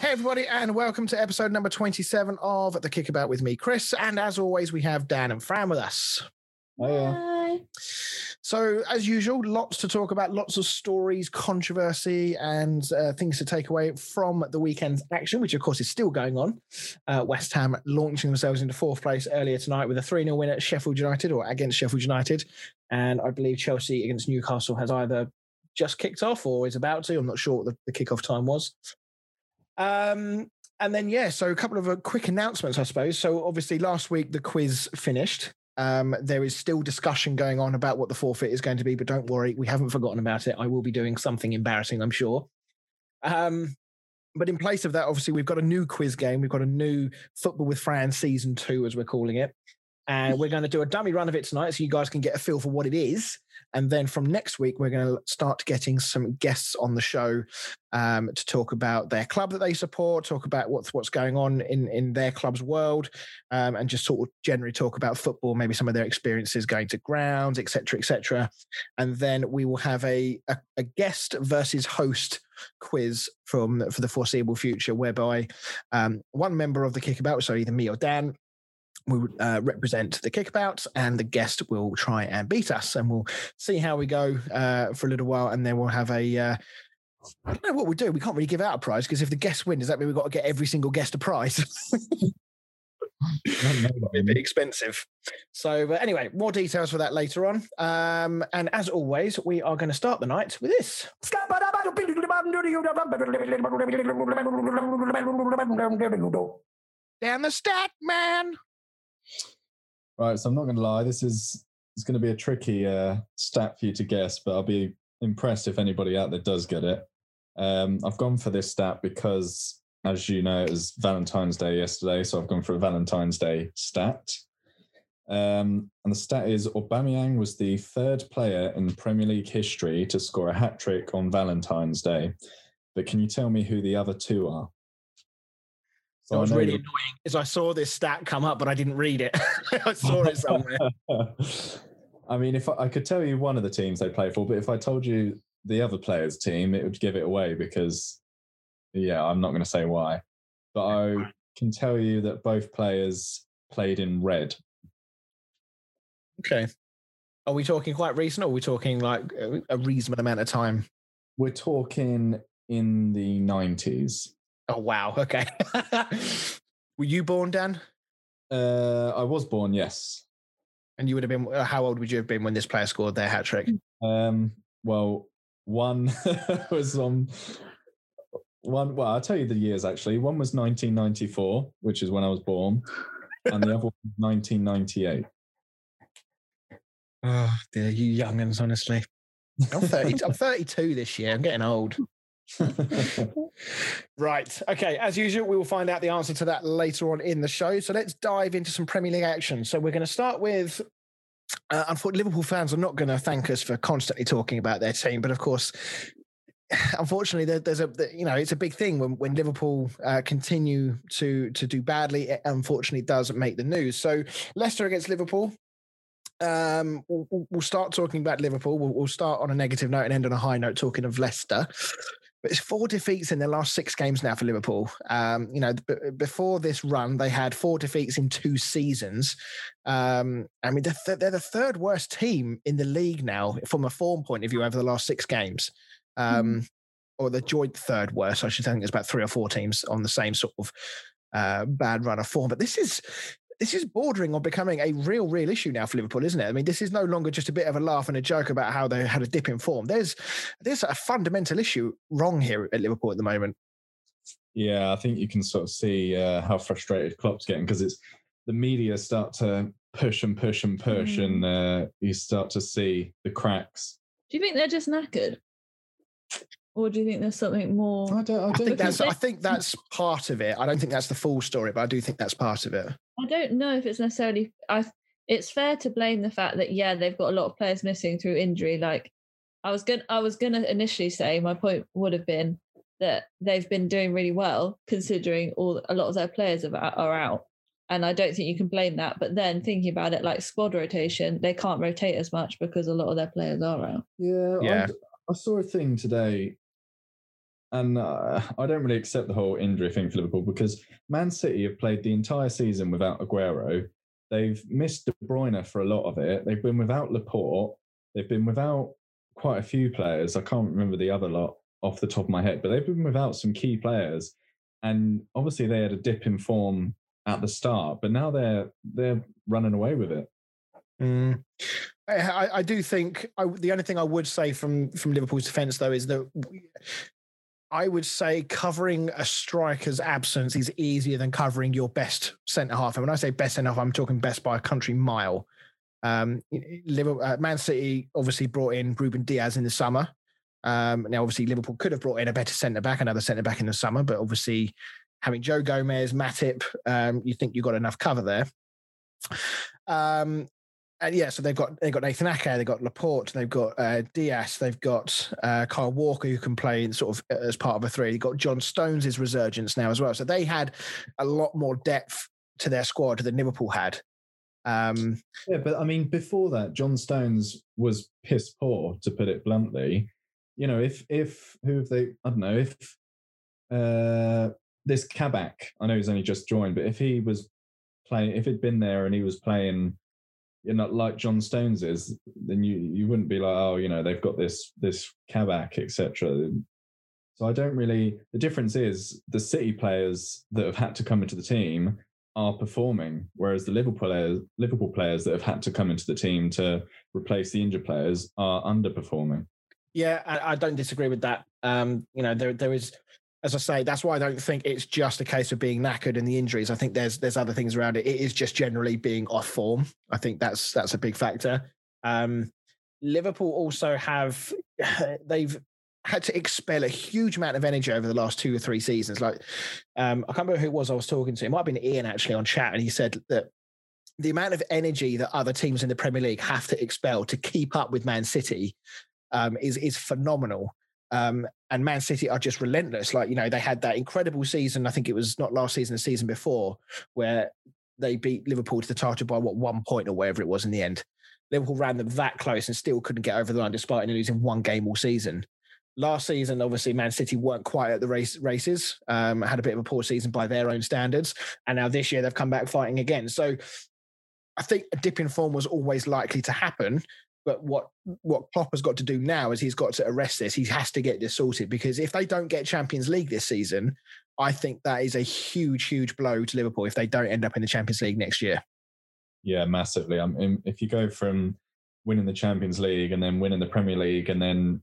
Hey, everybody, and welcome to episode number 27 of The Kickabout with me, Chris. And as always, we have Dan and Fran with us. Oh. Bye. So, as usual, lots to talk about, lots of stories, controversy, and uh, things to take away from the weekend's action, which, of course, is still going on. Uh, West Ham launching themselves into fourth place earlier tonight with a 3 0 win at Sheffield United or against Sheffield United. And I believe Chelsea against Newcastle has either just kicked off or is about to. I'm not sure what the, the kickoff time was. Um, and then, yeah, so a couple of uh, quick announcements, I suppose. So, obviously, last week the quiz finished. Um, there is still discussion going on about what the forfeit is going to be, but don't worry, we haven't forgotten about it. I will be doing something embarrassing, I'm sure. Um, but in place of that, obviously, we've got a new quiz game. We've got a new Football with Fran season two, as we're calling it. And we're going to do a dummy run of it tonight so you guys can get a feel for what it is. And then from next week, we're going to start getting some guests on the show um, to talk about their club that they support, talk about what's what's going on in in their club's world, um, and just sort of generally talk about football, maybe some of their experiences going to grounds, etc., etc. And then we will have a, a a guest versus host quiz from for the foreseeable future, whereby um, one member of the Kickabout, so either me or Dan, will uh, represent the kickabout and the guest will try and beat us and we'll see how we go uh, for a little while and then we'll have a uh, I don't know what we'll do. We can't really give out a prize because if the guest win, does that mean we've got to get every single guest a prize? It'd be a bit expensive. So, but anyway, more details for that later on. Um, and as always, we are going to start the night with this. Down the stack, man. Right, so I'm not going to lie. This is it's going to be a tricky uh, stat for you to guess, but I'll be impressed if anybody out there does get it. Um, I've gone for this stat because, as you know, it was Valentine's Day yesterday, so I've gone for a Valentine's Day stat. Um, and the stat is Aubameyang was the third player in Premier League history to score a hat trick on Valentine's Day. But can you tell me who the other two are? So was really annoying is I saw this stat come up, but I didn't read it. I saw it somewhere. I mean, if I, I could tell you one of the teams they play for, but if I told you the other player's team, it would give it away because, yeah, I'm not going to say why. But I can tell you that both players played in red. Okay. Are we talking quite recent or are we talking like a reasonable amount of time? We're talking in the 90s. Oh, wow. Okay. Were you born, Dan? Uh, I was born, yes. And you would have been, uh, how old would you have been when this player scored their hat trick? Um, well, one was on one. Well, I'll tell you the years actually. One was 1994, which is when I was born, and the other one was 1998. Oh, dear, you youngins, honestly. I'm 30, I'm 32 this year. I'm getting old. Right. Okay. As usual, we will find out the answer to that later on in the show. So let's dive into some Premier League action. So we're going to start with. Uh, unfortunately, Liverpool fans are not going to thank us for constantly talking about their team, but of course, unfortunately, there, there's a you know it's a big thing when when Liverpool uh, continue to to do badly. It unfortunately does make the news. So Leicester against Liverpool. Um, we'll, we'll- start talking about Liverpool. We'll, we'll start on a negative note and end on a high note talking of Leicester. But it's four defeats in their last six games now for Liverpool. Um, you know, b- before this run, they had four defeats in two seasons. Um, I mean, they're, th- they're the third worst team in the league now from a form point of view over the last six games. Um, Or the joint third worst. I should think there's about three or four teams on the same sort of uh, bad run of form. But this is this is bordering on becoming a real, real issue now for Liverpool, isn't it? I mean, this is no longer just a bit of a laugh and a joke about how they had a dip in form. There's there's a fundamental issue wrong here at Liverpool at the moment. Yeah, I think you can sort of see uh, how frustrated Klopp's getting because it's the media start to push and push and push, Mm. and uh, you start to see the cracks. Do you think they're just knackered? Or do you think there's something more? I don't. I I don't think that's they- I think that's part of it. I don't think that's the full story, but I do think that's part of it. I don't know if it's necessarily. I. It's fair to blame the fact that yeah, they've got a lot of players missing through injury. Like, I was gonna, I was gonna initially say my point would have been that they've been doing really well considering all a lot of their players are, are out. And I don't think you can blame that. But then thinking about it like squad rotation, they can't rotate as much because a lot of their players are out. Yeah, Yeah. I, I saw a thing today, and uh, I don't really accept the whole injury thing for Liverpool because Man City have played the entire season without Aguero. They've missed De Bruyne for a lot of it. They've been without Laporte. They've been without quite a few players. I can't remember the other lot off the top of my head, but they've been without some key players. And obviously, they had a dip in form at the start, but now they're they're running away with it. Mm. I, I- do think I, the only thing I would say from from Liverpool's defence though is that I would say covering a striker's absence is easier than covering your best centre half. And when I say best centre half, I'm talking best by a country mile. Um, Liverpool, uh, Man City obviously brought in Ruben Dias in the summer. Um, now, obviously, Liverpool could have brought in a better centre back, another centre back in the summer, but obviously, having Joe Gomez, Matip, um, you think you've got enough cover there. Um, and yeah, so they've got they've got Nathan Ake, they've got Laporte, they've got uh, Dias, they've got uh, Kyle Walker who can play in sort of uh, as part of a three. They've got John Stones' resurgence now as well. So they had a lot more depth to their squad than Liverpool had. Um, Yeah, but I mean, before that, John Stones was piss poor, to put it bluntly. You know, if if who have they? I don't know if uh this Kabak. I know he's only just joined, but if he was playing, if he'd been there and he was playing, you know, like John Stones is, then you you wouldn't be like, oh, you know, they've got this this Kabak, etc. So I don't really. The difference is the City players that have had to come into the team are performing, whereas the Liverpool players, Liverpool players that have had to come into the team to replace the injured players are underperforming. Yeah, I, I don't disagree with that. Um, you know, there there is, as I say, that's why I don't think it's just a case of being knackered and the injuries. I think there's there's other things around it. It is just generally being off form. I think that's that's a big factor. Um, Liverpool also have they've had to expel a huge amount of energy over the last two or three seasons. Like, um, I can't remember who it was I was talking to. It might have been Ian actually on chat, and he said that the amount of energy that other teams in the Premier League have to expel to keep up with Man City um, is is phenomenal. Um, and Man City are just relentless. Like you know, they had that incredible season. I think it was not last season, the season before, where they beat Liverpool to the title by what one point or whatever it was in the end. Liverpool ran them that close and still couldn't get over the line despite only losing one game all season. Last season, obviously, Man City weren't quite at the race races. Um, had a bit of a poor season by their own standards, and now this year they've come back fighting again. So, I think a dip in form was always likely to happen. But what what Klopp has got to do now is he's got to arrest this. He has to get this sorted because if they don't get Champions League this season, I think that is a huge, huge blow to Liverpool if they don't end up in the Champions League next year. Yeah, massively. I mean, if you go from winning the Champions League and then winning the Premier League and then,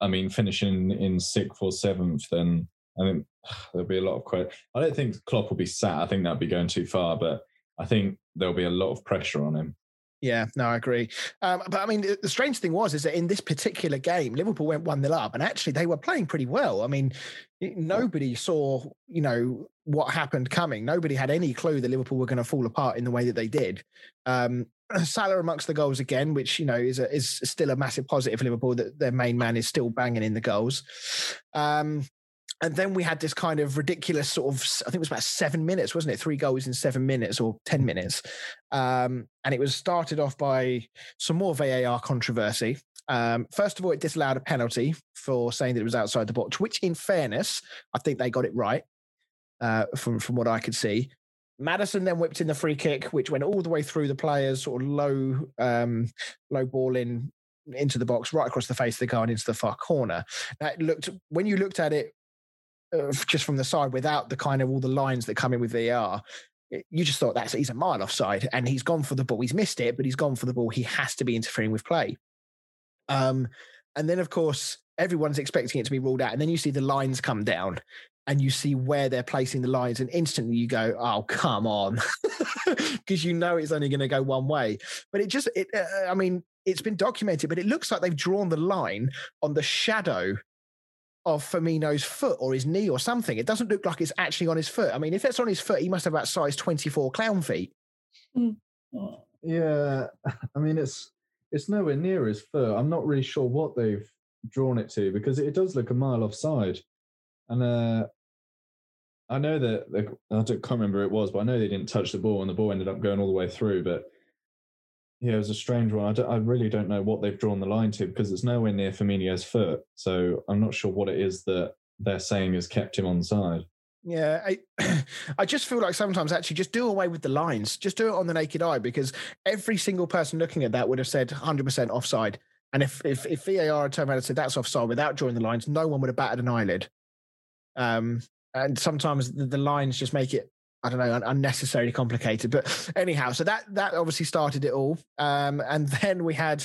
I mean, finishing in sixth or seventh, then I mean, there'll be a lot of quite. I don't think Klopp will be sat. I think that'd be going too far, but I think there'll be a lot of pressure on him. Yeah, no, I agree. Um, but I mean, the, strange thing was is that in this particular game, Liverpool went one 0 up, and actually they were playing pretty well. I mean, nobody saw you know what happened coming. Nobody had any clue that Liverpool were going to fall apart in the way that they did. Um, Salah amongst the goals again, which you know is a, is still a massive positive for Liverpool that their main man is still banging in the goals. Um, and then we had this kind of ridiculous sort of, I think it was about seven minutes, wasn't it? Three goals in seven minutes or 10 minutes. Um, and it was started off by some more VAR controversy. Um, first of all, it disallowed a penalty for saying that it was outside the box, which, in fairness, I think they got it right uh, from from what I could see. Maddison then whipped in the free kick, which went all the way through the players, sort of low, um, low ball in into the box, right across the face of the goal and into the far corner. That looked when you looked at it just from the side, without the kind of all the lines that come in with it- you just thought that's he's a mile offside, and he's gone for the ball. He's missed it, but he's gone for the ball. He has to be interfering with play. Um, and then of course everyone's expecting it to be ruled out, and then you see the lines come down, and you see where they're placing the lines, and instantly you go, "Oh, come on," because you know it's only going to go one way. But it just, it, uh, I mean, it's been documented, but it looks like they've drawn the line on the shadow of Firmino's foot or his knee or something. It doesn't look like it's actually on his foot. I mean, if it's on his foot, he must have about size 24 clown feet. Yeah, I mean, it's it's nowhere near his foot. I'm not really sure what they've drawn it to because it does look a mile offside. And uh, I know that they, I don't, can't remember who it was, but I know they didn't touch the ball, and the ball ended up going all the way through. But yeah, it was a strange one. I, I really don't know what they've drawn the line to because it's nowhere near Firmino's foot. So I'm not sure what it is that they're saying has kept him on side. Yeah, I, I just feel like sometimes actually just do away with the lines. Just do it on the naked eye because every single person looking at that would have said 100% offside. And if if, if VAR had turned around and said that's offside without drawing the lines, no one would have batted an eyelid. Um, and sometimes the, the lines just make it I don't know, unnecessarily complicated. But anyhow, so that that obviously started it all. Um, and then we had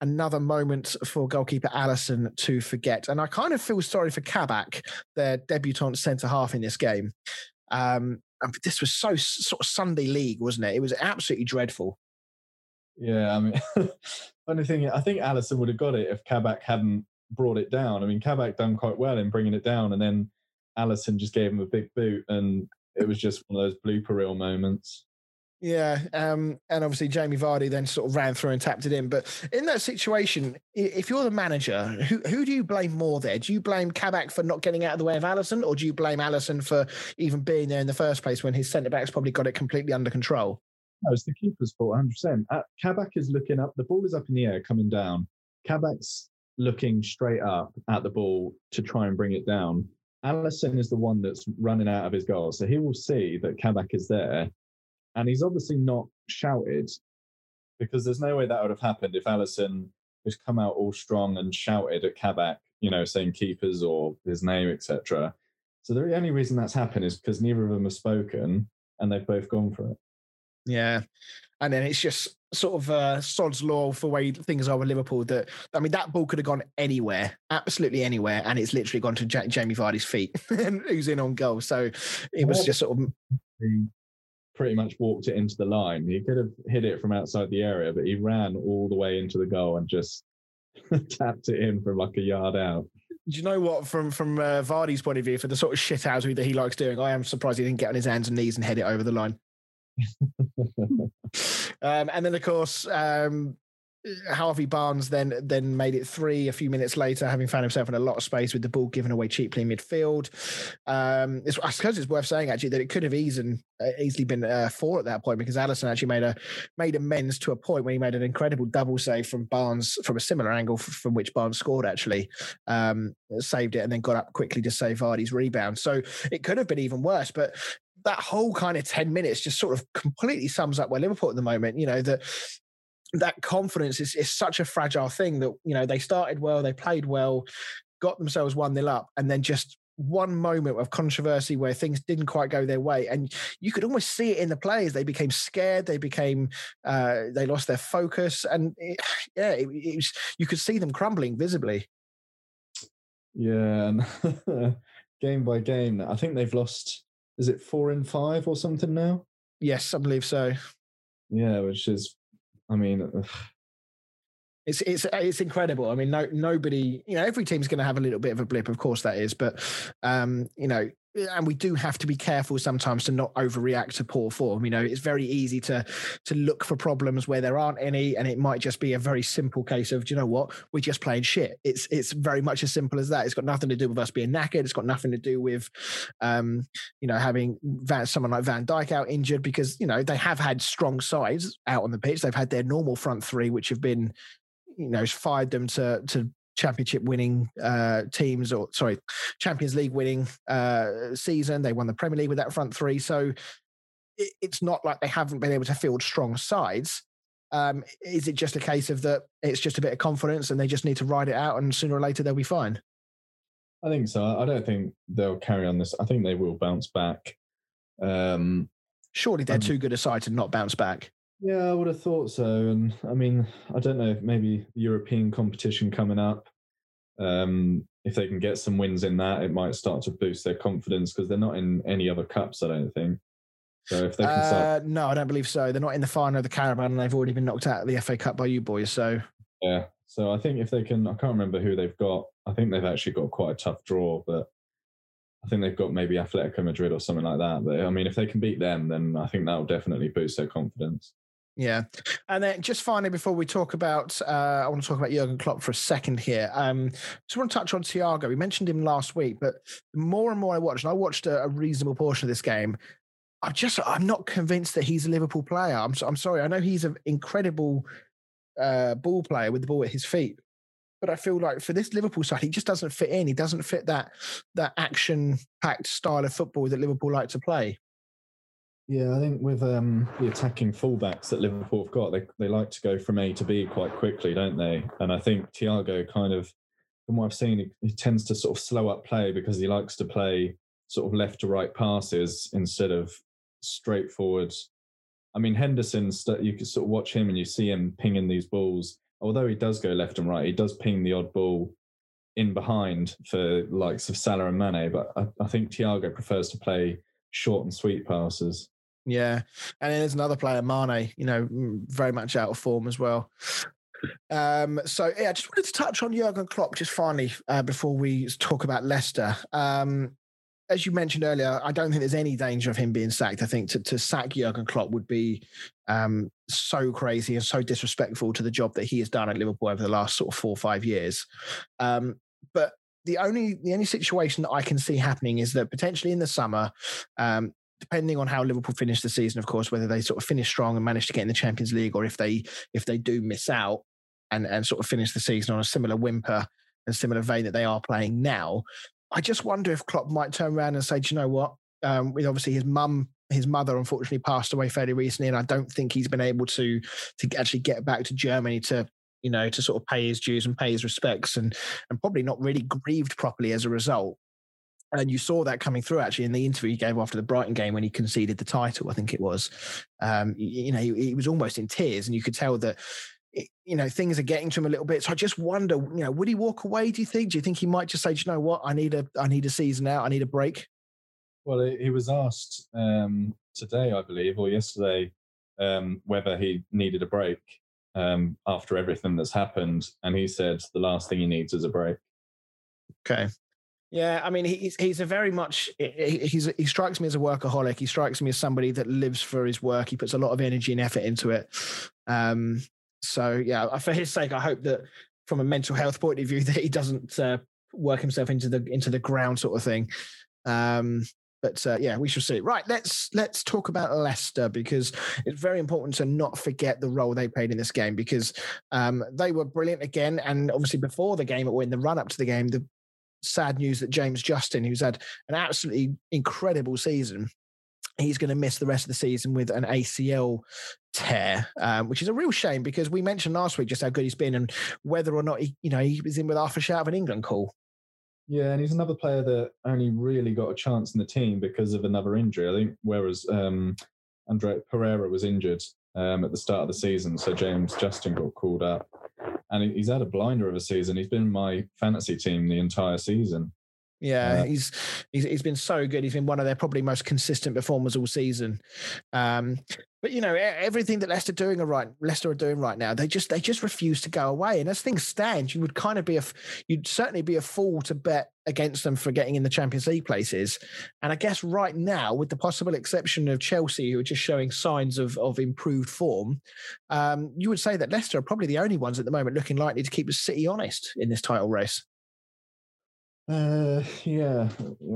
another moment for goalkeeper Alisson to forget. And I kind of feel sorry for Kabak, their debutant centre half in this game. Um, this was so sort of Sunday league, wasn't it? It was absolutely dreadful. Yeah, I mean, funny thing, I think Alisson would have got it if Kabak hadn't brought it down. I mean, Kabak done quite well in bringing it down, and then Alisson just gave him a big boot, and it was just one of those blooper reel moments. Yeah, um, and obviously Jamie Vardy then sort of ran through and tapped it in. But in that situation, if you're the manager, who who do you blame more there? Do you blame Kabak for not getting out of the way of Alisson, or do you blame Alisson for even being there in the first place when his centre backs probably got it completely under control? No, it's the keeper's fault, 100%. Uh, Kabak is looking up, the ball is up in the air, coming down. Kabak's looking straight up at the ball to try and bring it down. Alisson is the one that's running out of his goal. So he will see that Kabak is there. And he's obviously not shouted because there's no way that would have happened if Alisson has come out all strong and shouted at Kabak, you know, saying keepers or his name, etc. So the only reason that's happened is because neither of them have spoken and they've both gone for it. Yeah. And then it's just sort of uh, sod's law for the way things are with Liverpool. That I mean, that ball could have gone anywhere, absolutely anywhere, and it's literally gone to J- Jamie Vardy's feet, and who's in on goal. So it was just sort of. He pretty much walked it into the line. He could have hit it from outside the area, but he ran all the way into the goal and just tapped it in from like a yard out. Do you know what? From from uh, Vardy's point of view, for the sort of shit out that he likes doing, I am surprised he didn't get on his hands and knees and head it over the line. um, and then, of course, um, Harvey Barnes then then made it three a few minutes later, having found himself in a lot of space with the ball given away cheaply in midfield. Um, I suppose it's worth saying actually that it could have easily uh, easily been uh, four at that point because Alisson actually made a made amends to a point where he made an incredible double save from Barnes from a similar angle from which Barnes scored actually, um, saved it and then got up quickly to save Vardy's rebound. So it could have been even worse, but that whole kind of 10 minutes just sort of completely sums up where Liverpool at the moment, you know, that that confidence is, is such a fragile thing that, you know, they started well, they played well, got themselves 1 nil up, and then just one moment of controversy where things didn't quite go their way. And you could almost see it in the players. They became scared they became uh, they lost their focus and it, yeah it, it was, you could see them crumbling visibly. Yeah game by game i think they've lost is it four in five or something now? Yes, I believe so. Yeah, which is, I mean, ugh. it's it's it's incredible. I mean, no nobody, you know, every team's going to have a little bit of a blip, of course that is, but um, you know, and we do have to be careful sometimes to not overreact to poor form. You know, it's very easy to to look for problems where there aren't any, and it might just be a very simple case of, do you know what, we're just playing shit. It's it's very much as simple as that. It's got nothing to do with us being knackered. It's got nothing to do with, um, you know, having Van, someone like Van Dijk out injured because you know they have had strong sides out on the pitch. They've had their normal front three, which have been you know fired them to to championship winning uh, teams or sorry champions league winning uh, season. They won the premier league with that front three. So it, it's not like they haven't been able to field strong sides. Um, is it just a case of that it's just a bit of confidence and they just need to ride it out and sooner or later they'll be fine? I think so. I don't think they'll carry on this i think they will bounce back. Um, surely they're um, too good a side to not bounce back yeah, I would have thought so. And I mean, I don't know, maybe European competition coming up. Um, if they can get some wins in that, it might start to boost their confidence because they're not in any other cups, I don't think. So if they can start... uh, no, I don't believe so. They're not in the final of the Carabao, and they've already been knocked out of the FA Cup by you boys. So yeah, so I think if they can, I can't remember who they've got. I think they've actually got quite a tough draw, but I think they've got maybe Atletico Madrid or something like that. But I mean, if they can beat them, then I think that will definitely boost their confidence. Yeah, and then just finally, before we talk about, uh, I want to talk about Jurgen Klopp for a second here. Um, just want to touch on Thiago. We mentioned him last week, but more and more I watched, and I watched a, a reasonable portion of this game. I'm just, I'm not convinced that he's a Liverpool player. I'm, I'm sorry. I know he's an incredible uh, ball player with the ball at his feet, but I feel like for this Liverpool side, he just doesn't fit in. He doesn't fit that that action-packed style of football that Liverpool like to play. Yeah, I think with um, the attacking fullbacks that Liverpool have got, they, they like to go from A to B quite quickly, don't they? And I think Thiago kind of, from what I've seen, he, he tends to sort of slow up play because he likes to play sort of left to right passes instead of straightforward. I mean, Henderson, you can sort of watch him and you see him pinging these balls. Although he does go left and right, he does ping the odd ball in behind for likes of Salah and Mane. But I, I think Thiago prefers to play short and sweet passes. Yeah, and then there's another player, Mane. You know, very much out of form as well. Um, so yeah, I just wanted to touch on Jurgen Klopp just finally uh, before we talk about Leicester. Um, as you mentioned earlier, I don't think there's any danger of him being sacked. I think to, to sack Jurgen Klopp would be um, so crazy and so disrespectful to the job that he has done at Liverpool over the last sort of four or five years. Um, but the only the only situation that I can see happening is that potentially in the summer, um, depending on how Liverpool finish the season, of course, whether they sort of finish strong and manage to get in the Champions League, or if they if they do miss out and and sort of finish the season on a similar whimper and similar vein that they are playing now, I just wonder if Klopp might turn around and say, Do you know what? Um, with obviously his mum, his mother unfortunately passed away fairly recently, and I don't think he's been able to to actually get back to Germany to you know to sort of pay his dues and pay his respects, and and probably not really grieved properly as a result. And you saw that coming through actually in the interview he gave after the Brighton game when he conceded the title, I think it was. Um, you, you know, he, he was almost in tears, and you could tell that you know things are getting to him a little bit. So I just wonder, you know, would he walk away? Do you think? Do you think he might just say, "Do you know what, I need a I need a season out, I need a break? Well, he was asked um, today, I believe, or yesterday, um, whether he needed a break um, after everything that's happened, and he said the last thing he needs is a break. Okay. Yeah, I mean, he's he's a very much he's he strikes me as a workaholic. He strikes me as somebody that lives for his work. He puts a lot of energy and effort into it. Um, so yeah, for his sake, I hope that from a mental health point of view, that he doesn't uh, work himself into the into the ground sort of thing. Um, but uh, yeah, we shall see. Right, let's let's talk about Leicester because it's very important to not forget the role they played in this game because um, they were brilliant again. And obviously, before the game or in the run up to the game, the sad news that James Justin, who's had an absolutely incredible season, he's going to miss the rest of the season with an ACL tear, um, which is a real shame because we mentioned last week just how good he's been and whether or not he, you know, he was in with half a shout of an England call. Yeah, and he's another player that only really got a chance in the team because of another injury. I think whereas um, Andre Pereira was injured um, at the start of the season, so James Justin got called up, and he's had a blinder of a season. He's been my fantasy team the entire season. Yeah, uh, he's, he's he's been so good. He's been one of their probably most consistent performers all season. Um, but you know, everything that Leicester doing right, Leicester are doing right now, they just they just refuse to go away. And as things stand, you would kind of be a you'd certainly be a fool to bet against them for getting in the Champions League places. And I guess right now, with the possible exception of Chelsea, who are just showing signs of of improved form, um, you would say that Leicester are probably the only ones at the moment looking likely to keep the City honest in this title race. Uh, yeah.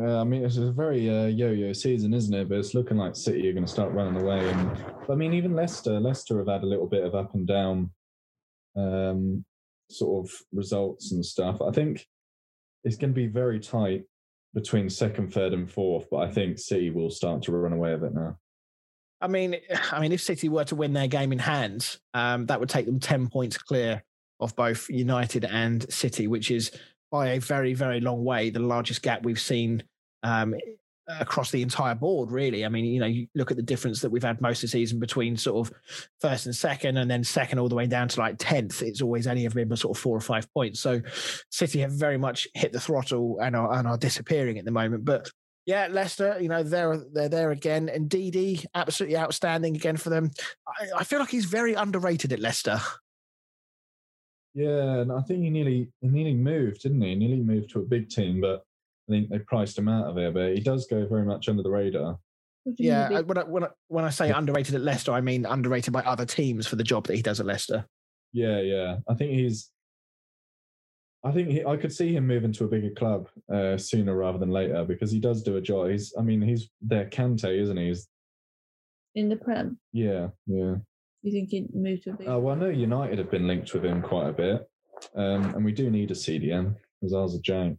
I mean, it's a very uh, yo-yo season, isn't it? But it's looking like City are going to start running away. And I mean, even Leicester, Leicester have had a little bit of up and down, um, sort of results and stuff. I think it's going to be very tight between second, third, and fourth. But I think City will start to run away with it now. I mean, I mean, if City were to win their game in hand, um, that would take them ten points clear of both United and City, which is by a very, very long way, the largest gap we've seen um, across the entire board, really. I mean, you know, you look at the difference that we've had most of the season between sort of first and second, and then second all the way down to like 10th. It's always only ever been sort of four or five points. So City have very much hit the throttle and are, and are disappearing at the moment. But yeah, Leicester, you know, they're they're there again. And Ndidi, absolutely outstanding again for them. I, I feel like he's very underrated at Leicester. Yeah, and I think he nearly he nearly moved, didn't he? he? Nearly moved to a big team, but I think they priced him out of there. But he does go very much under the radar. What do you mean Yeah, a I- big- when I, when I, when I say underrated at Leicester, I mean underrated by other teams for the job that he does at Leicester. Yeah, yeah. I think he's. I think he, I could see him moving to a bigger club uh, sooner rather than later because he does do a job. He's, I mean, he's their Kante, isn't he? He's, in the Prem? yeah, yeah. You think he'd move to a big? Uh, well, I know United have been linked with him quite a bit, um, and we do need a CDM because ours are jank.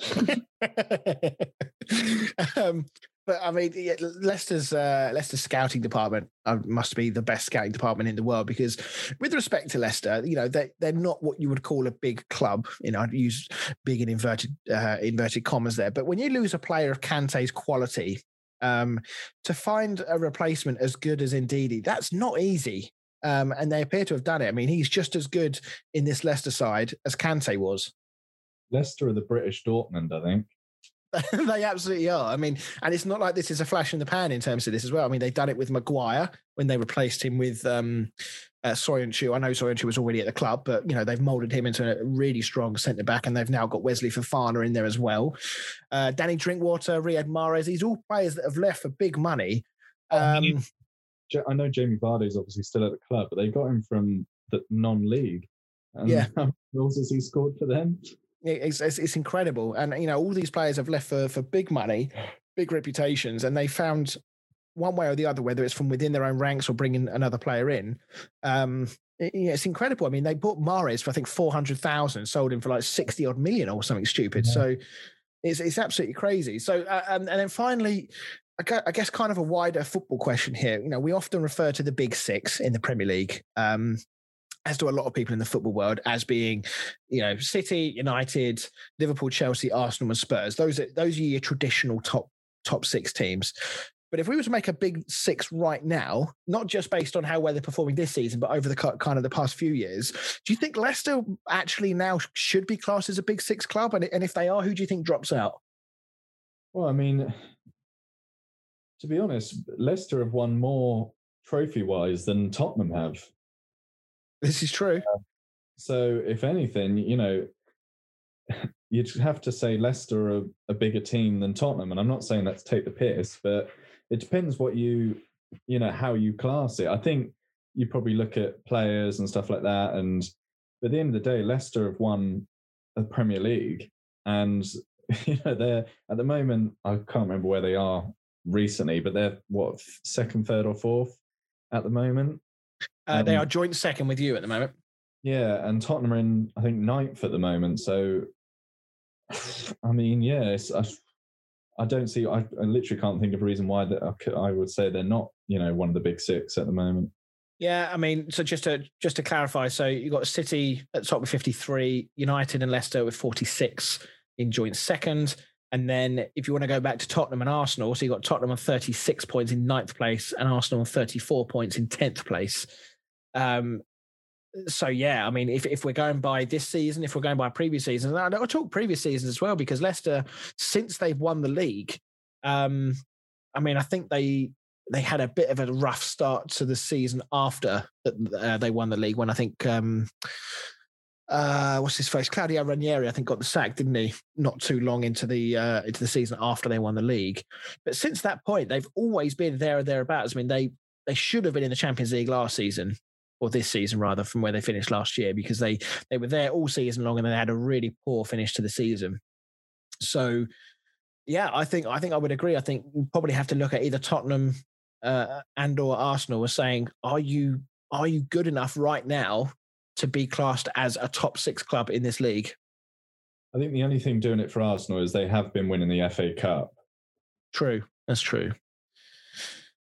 um, but I mean, yeah, Leicester's uh, Leicester's scouting department uh, must be the best scouting department in the world because, with respect to Leicester, you know they they're not what you would call a big club. You know, I'd use big in inverted uh, inverted commas there. But when you lose a player of Kante's quality, um, to find a replacement as good as Ndidi, that's not easy. Um, and they appear to have done it. I mean, he's just as good in this Leicester side as Kante was. Leicester are the British Dortmund, I think. they absolutely are. I mean, and it's not like this is a flash in the pan in terms of this as well. I mean, they've done it with Maguire when they replaced him with um, uh, Soyuncu. I know Soyuncu was already at the club, but you know they've molded him into a really strong centre back, and they've now got Wesley Fofana in there as well. Uh, Danny Drinkwater, Riyad Mahrez. These all players that have left for big money. I mean, Um, I know Jamie Vardy's obviously still at the club, but they got him from the non-league. And Yeah. how many goals has he scored for them? It- it's, it's, it's incredible. And you know, all these players have left for for big money, big reputations, and they found one way or the other, whether it's from within their own ranks or bringing another player in. Um, it- yeah, it's incredible. I mean, they bought Mahrez for I think four hundred thousand, sold him for like sixty odd million or something stupid. Yeah. So it's it's absolutely crazy. So uh, um, and then finally. I I guess kind of a wider football question here. You know, we often refer to the big six in the Premier League. Um, as do a lot of people in the football world, as being, you know, City, United, Liverpool, Chelsea, Arsenal, and Spurs. Those are those are your traditional top top six teams. But if we were to make a big six right now, not just based on how well they're performing this season, but over the kind of the past few years, do you think Leicester actually now should be classed as a big six club? And, and if they are, who do you think drops out? Well, I mean, to be honest, Leicester have won more trophy-wise than Tottenham have. This is true. Uh, so, if anything, you know, you'd have to say Leicester are a bigger team than Tottenham. And I'm not saying that to take the piss, but it depends what you, you know, how you class it. I think you probably look at players and stuff like that. And at the end of the day, Leicester have won the Premier League. And, you know, they're at the moment, I can't remember where they are recently, but they're what, second, third, or fourth at the moment. Uh, they Um, are joint second with you at the moment. Yeah, and Tottenham are in, I think, ninth at the moment. So, I mean, yeah, I, I don't see, I, I literally can't think of a reason why that I, could, I would say they're not, you know, one of the big six at the moment. Yeah, I mean, so just to just to clarify, so you got City at top with 53, United and Leicester with 46 in joint second. And then if you want to go back to Tottenham and Arsenal, so you got Tottenham on 36 points in ninth place and Arsenal on 34 points in 10th place. Um, so yeah, I mean, if, if we're going by this season, if we're going by previous seasons, and I'll talk previous seasons as well, because Leicester, since they've won the league, um, I mean, I think they they had a bit of a rough start to the season after uh, they won the league when I think um uh what's his face? Claudio Ranieri I think got the sack didn't he? Not too long into the uh into the season after they won the league. But since that point they've always been there or thereabouts. I mean they they should have been in the Champions League last season or this season rather from where they finished last year because they they were there all season long and they had a really poor finish to the season so yeah I think I think I would agree I think we probably have to look at either Tottenham uh, and or Arsenal as saying, are you are you good enough right now to be classed as a top six club in this league? I think the only thing doing it for Arsenal is they have been winning the FA Cup. True, that's true.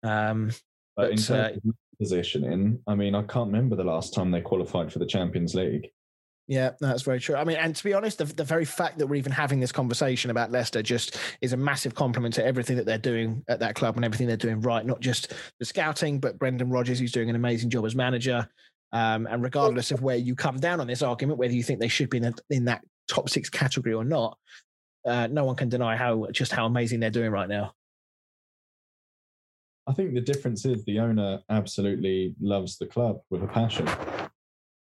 Um, But, in terms uh, of positioning, I mean, I can't remember the last time they qualified for the Champions League. yeah, that's very true. I mean, and to be honest, the, the very fact that we're even having this conversation about Leicester just is a massive compliment to everything that they're doing at that club and everything they're doing right. Not just the scouting, but Brendan Rodgers, who's doing an amazing job as manager. Um, and regardless of where you come down on this argument, whether you think they should be in, a, in that top six category or not, uh, no one can deny how just how amazing they're doing right now. I think the difference is the owner absolutely loves the club with a passion.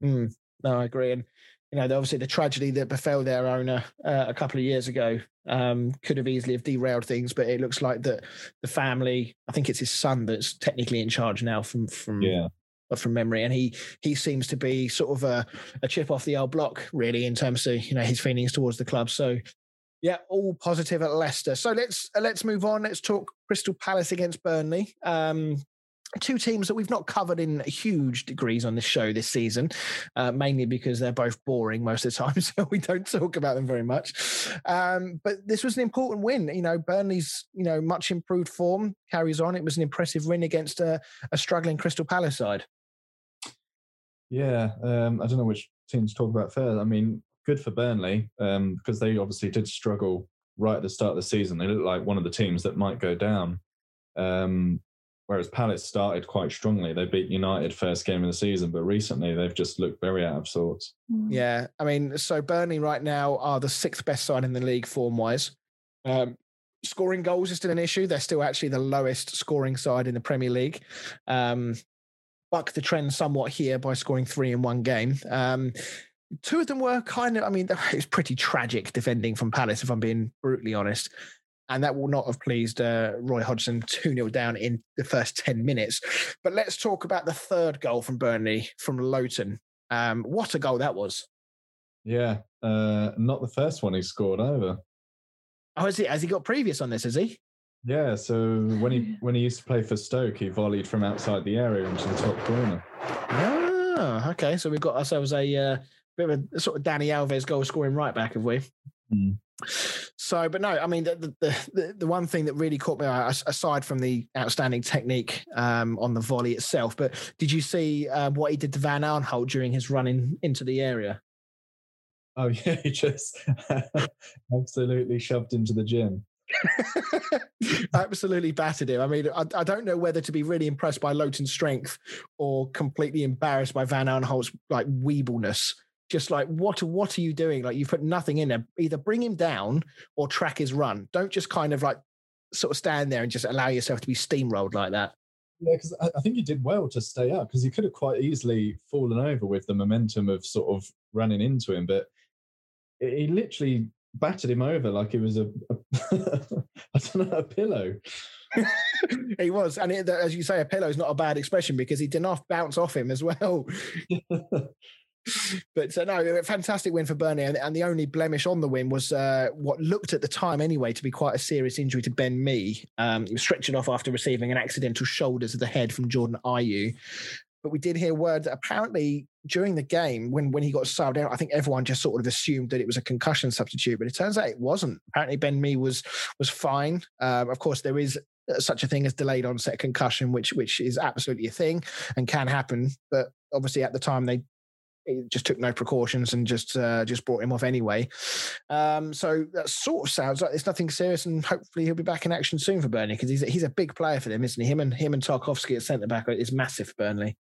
Mm, no, I agree. And you know, obviously the tragedy that befell their owner uh, a couple of years ago um, could have easily have derailed things, but it looks like that the family, I think it's his son that's technically in charge now from from Yeah. from memory, and he he seems to be sort of a, a chip off the old block, really, in terms of you know his feelings towards the club. So, yeah, all positive at Leicester. So let's uh, let's move on. Let's talk Crystal Palace against Burnley. Um, two teams that we've not covered in huge degrees on this show this season, uh, mainly because they're both boring most of the time, so we don't talk about them very much. Um, but this was an important win. You know, Burnley's you know much improved form carries on. It was an impressive win against a, a struggling Crystal Palace side. Yeah, um, I don't know which team to talk about first. I mean, good for Burnley um, because they obviously did struggle right at the start of the season. They looked like one of the teams that might go down. Um, whereas Palace started quite strongly. They beat United first game of the season, but recently they've just looked very out of sorts. Yeah, I mean, so Burnley right now are the sixth best side in the league form wise. Um, scoring goals is still an issue. They're still actually the lowest scoring side in the Premier League. Um, buck the trend somewhat here by scoring three in one game. Um, two of them were kind of, I mean, it was pretty tragic defending from Palace, if I'm being brutally honest. And that will not have pleased uh, Roy Hodgson 2 0 down in the first 10 minutes. But let's talk about the third goal from Burnley from Lowton. Um, what a goal that was. Yeah, uh, not the first one he scored either. Oh, has he, has he got previous on this, has he? Yeah, so when he when he used to play for Stoke, he volleyed from outside the area into the top corner. Ah, okay. So we've got ourselves a uh, bit of a sort of Dani Alves goal scoring right back, have we? Mm. So, but no, I mean, the, the the the one thing that really caught me eye, aside from the outstanding technique um, on the volley itself, but did you see uh, what he did to Van Aanholt during his run in, into the area? Oh yeah, he just absolutely shoved into the gym. Absolutely battered him. I mean, I, I don't know whether to be really impressed by Lowton's strength or completely embarrassed by Van Aanholt's like weebleness. Just like what what are you doing? Like you've put nothing in there. Either bring him down or track his run. Don't just kind of like sort of stand there and just allow yourself to be steamrolled like that. Yeah, because I, think you did well to stay up because you could have quite easily fallen over with the momentum of sort of running into him, but he he literally battered him over like it was a, a I don't know a pillow. he was, and it, as you say, a pillow is not a bad expression because he did not bounce off him as well. but uh, no, a fantastic win for Burnley, and, and the only blemish on the win was uh, what looked at the time anyway to be quite a serious injury to Ben Mee. Um, he was stretching off after receiving an accidental shoulder to the head from Jordan Ayew. But we did hear word that apparently during the game, when when he got subbed out, I think everyone just sort of assumed that it was a concussion substitute, but it turns out it wasn't. Apparently, Ben Mee was was fine. Um, of course, there is uh, such a thing as delayed onset concussion, which which is absolutely a thing and can happen. But obviously, at the time, they it just took no precautions and just uh, just brought him off anyway. Um, so that sort of sounds like it's nothing serious, and hopefully he'll be back in action soon for Burnley because he's a, he's a big player for them, isn't he? Him and him and Tarkowski at centre back is massive for Burnley.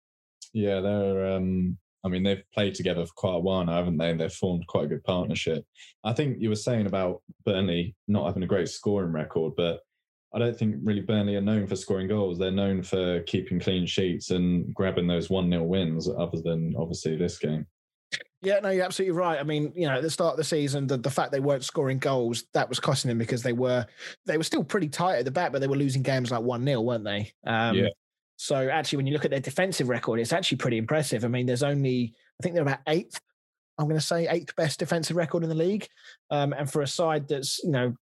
Yeah, they're. Um, I mean, they've played together for quite a while now, haven't they? And they've formed quite a good partnership. I think you were saying about Burnley not having a great scoring record, but I don't think really Burnley are known for scoring goals. They're known for keeping clean sheets and grabbing those one 0 wins. Other than obviously this game. Yeah, no, you're absolutely right. I mean, you know, at the start of the season, the, the fact they weren't scoring goals that was costing them because they were they were still pretty tight at the back, but they were losing games like one 0 weren't they? Um, Yeah. So actually, when you look at their defensive record, it's actually pretty impressive. I mean, there's only I think they're about eighth. I'm going to say eighth best defensive record in the league, um, and for a side that's you know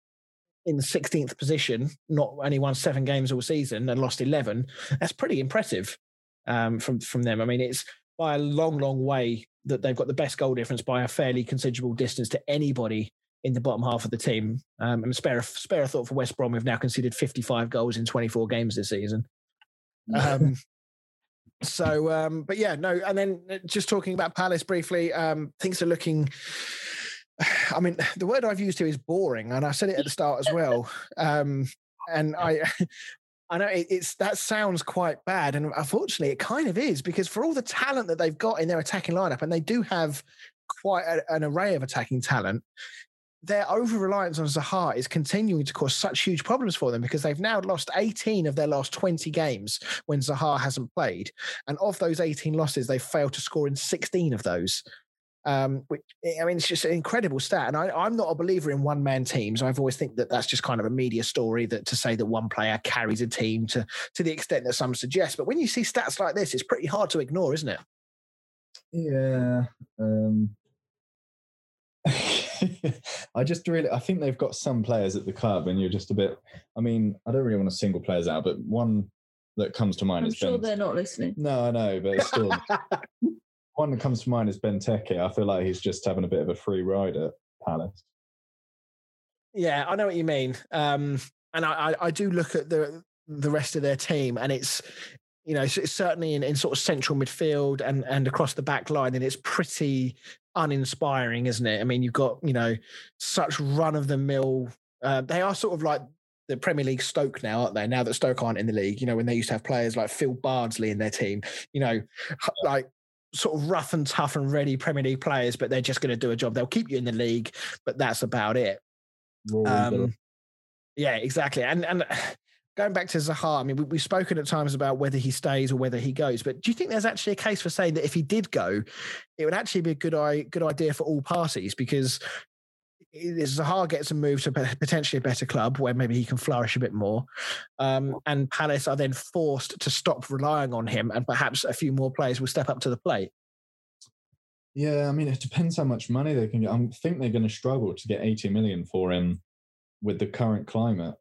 in the 16th position, not only won seven games all season and lost 11, that's pretty impressive um, from from them. I mean, it's by a long, long way that they've got the best goal difference by a fairly considerable distance to anybody in the bottom half of the team. Um, and spare a, spare a thought for West Brom, who've now conceded 55 goals in 24 games this season. Um, so, um, but yeah, no. And then uh, just talking about Palace briefly, um, things are looking. I mean, the word I've used here is boring, and I said it at the start as well. Um, and I, I know it, it's that sounds quite bad, and unfortunately, it kind of is because for all the talent that they've got in their attacking lineup, and they do have quite a, an array of attacking talent, their over reliance on Zaha is continuing to cause such huge problems for them because they've now lost 18 of their last 20 games when Zaha hasn't played. And of those 18 losses, they've failed to score in 16 of those. Um, which I mean, it's just an incredible stat. And I, I'm not a believer in one man teams. I've always think that that's just kind of a media story that to say that one player carries a team to to the extent that some suggest. But when you see stats like this, it's pretty hard to ignore, isn't it? Yeah. Um, I just really, I think they've got some players at the club, and you're just a bit. I mean, I don't really want to single players out, but one that comes to mind I'm is sure Ben. they're not listening. No, I know, but still one that comes to mind is Benteke. I feel like he's just having a bit of a free ride at Palace. Yeah, I know what you mean. Um, and I, I, I do look at the the rest of their team, and it's you know it's, it's certainly in, in sort of central midfield and and across the back line, and it's pretty uninspiring, isn't it? I mean, you've got you know such run of the mill. Uh, they are sort of like the Premier League Stoke now, aren't they? Now that Stoke aren't in the league, you know, when they used to have players like Phil Bardsley in their team, you know, like sort of rough and tough and ready Premier League players, but they're just going to do a job. They'll keep you in the league, but that's about it. Um, yeah, exactly. And and going back to Zaha, I mean, we, we've spoken at times about whether he stays or whether he goes. But do you think there's actually a case for saying that if he did go, it would actually be a good i- good idea for all parties because Zaha gets a move to potentially a better club where maybe he can flourish a bit more, um, and Palace are then forced to stop relying on him, and perhaps a few more players will step up to the plate. Yeah, I mean, it depends how much money they can get. I think they're going to struggle to get 80 million for him with the current climate.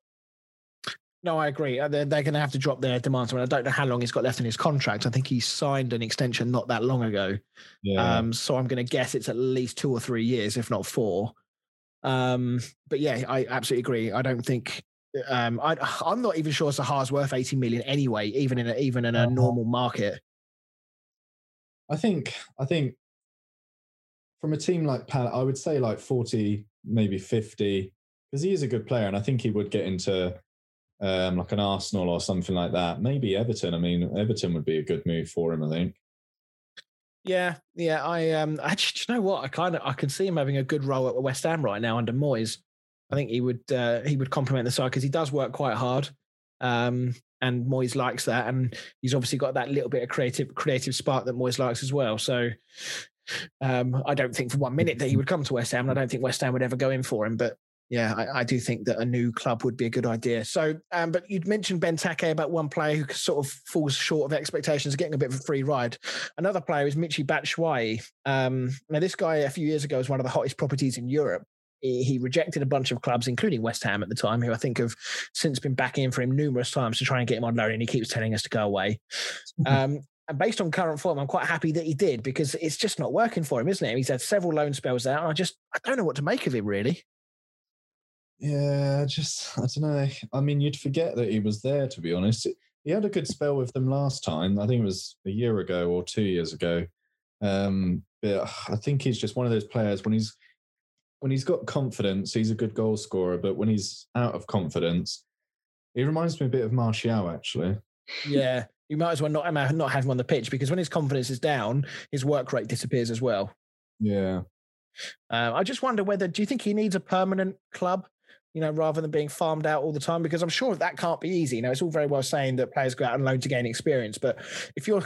No, I agree. Uh, They're, they're going to have to drop their demands. I, mean, I don't know how long he's got left in his contract. I think he signed an extension not that long ago. Yeah. Um, so I'm going to guess it's at least two or three years, if not four. Um, but yeah, I absolutely agree. I don't think um, I, I'm not even sure Zaha's worth 80 million anyway, even in a, even in a Uh-huh. normal market. I think I think from a team like Palace, I would say like 40, maybe 50, because he is a good player, and I think he would get into um, like an Arsenal or something like that. Maybe Everton. I mean, Everton would be a good move for him. I think. Yeah, yeah. I um, actually, you know what? I kind of I can see him having a good role at West Ham right now under Moyes. I think he would uh, he would complement the side because he does work quite hard, um, and Moyes likes that, and he's obviously got that little bit of creative creative spark that Moyes likes as well. So. Um, I don't think for one minute that he would come to West Ham, and I don't think West Ham would ever go in for him. But yeah, I, I do think that a new club would be a good idea. So, um, but you'd mentioned Benteke about one player who sort of falls short of expectations, getting a bit of a free ride. Another player is Michi Batshuayi. Um, now, this guy a few years ago was one of the hottest properties in Europe. He, he rejected a bunch of clubs, including West Ham at the time, who I think have since been back in for him numerous times to try and get him on loan, and he keeps telling us to go away. Um, and based on current form, I'm quite happy that he did because it's just not working for him, isn't it? He's had several loan spells out, and I just I don't know what to make of him really. Yeah, just I don't know. I mean, you'd forget that he was there. To be honest, he had a good spell with them last time. I think it was a year ago or two years ago. Um, but I think he's just one of those players when he's when he's got confidence, he's a good goal scorer. But when he's out of confidence, he reminds me a bit of Martial actually. Yeah, you might as well not not have him on the pitch because when his confidence is down, his work rate disappears as well. Yeah. Uh, I just wonder whether do you think he needs a permanent club, you know, rather than being farmed out all the time? Because I'm sure that can't be easy. You know, it's all very well saying that players go out on loan to gain experience, but if you're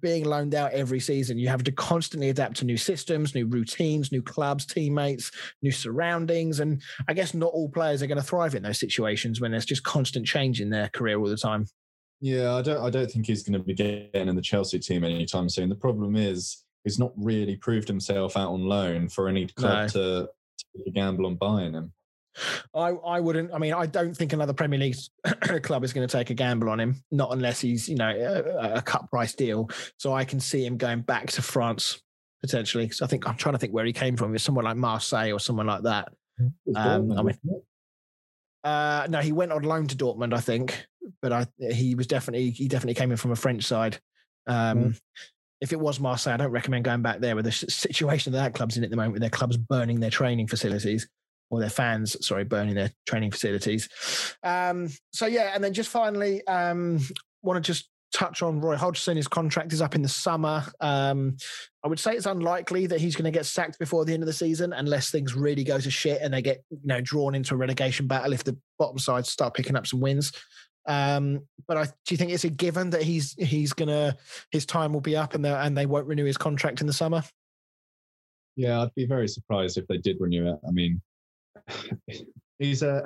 being loaned out every season, you have to constantly adapt to new systems, new routines, new clubs, teammates, new surroundings, and I guess not all players are going to thrive in those situations when there's just constant change in their career all the time. Yeah, I don't. I don't think he's going to be getting in the Chelsea team anytime soon. The problem is he's not really proved himself out on loan for any club to take a gamble on buying him. I, I wouldn't. I mean, I don't think another Premier League club is going to take a gamble on him, not unless he's, you know, a, a cut price deal. So I can see him going back to France potentially. So I think I'm trying to think where he came from. It's someone like Marseille or someone like that. Um, I mean, uh, no, he went on loan to Dortmund, I think, but I he was definitely he definitely came in from a French side. Um, Mm. If it was Marseille, I don't recommend going back there with the situation that that club's in at the moment, with their clubs burning their training facilities or their fans, sorry, burning their training facilities. Um, so yeah, and then just finally, um, want to just touch on Roy Hodgson. His contract is up in the summer. Um, I would say it's unlikely that he's going to get sacked before the end of the season, unless things really go to shit and they get you know drawn into a relegation battle if the bottom sides start picking up some wins. Um, but I, do you think it's a given that he's he's gonna his time will be up and and they won't renew his contract in the summer? Yeah, I'd be very surprised if they did renew it. I mean, he's a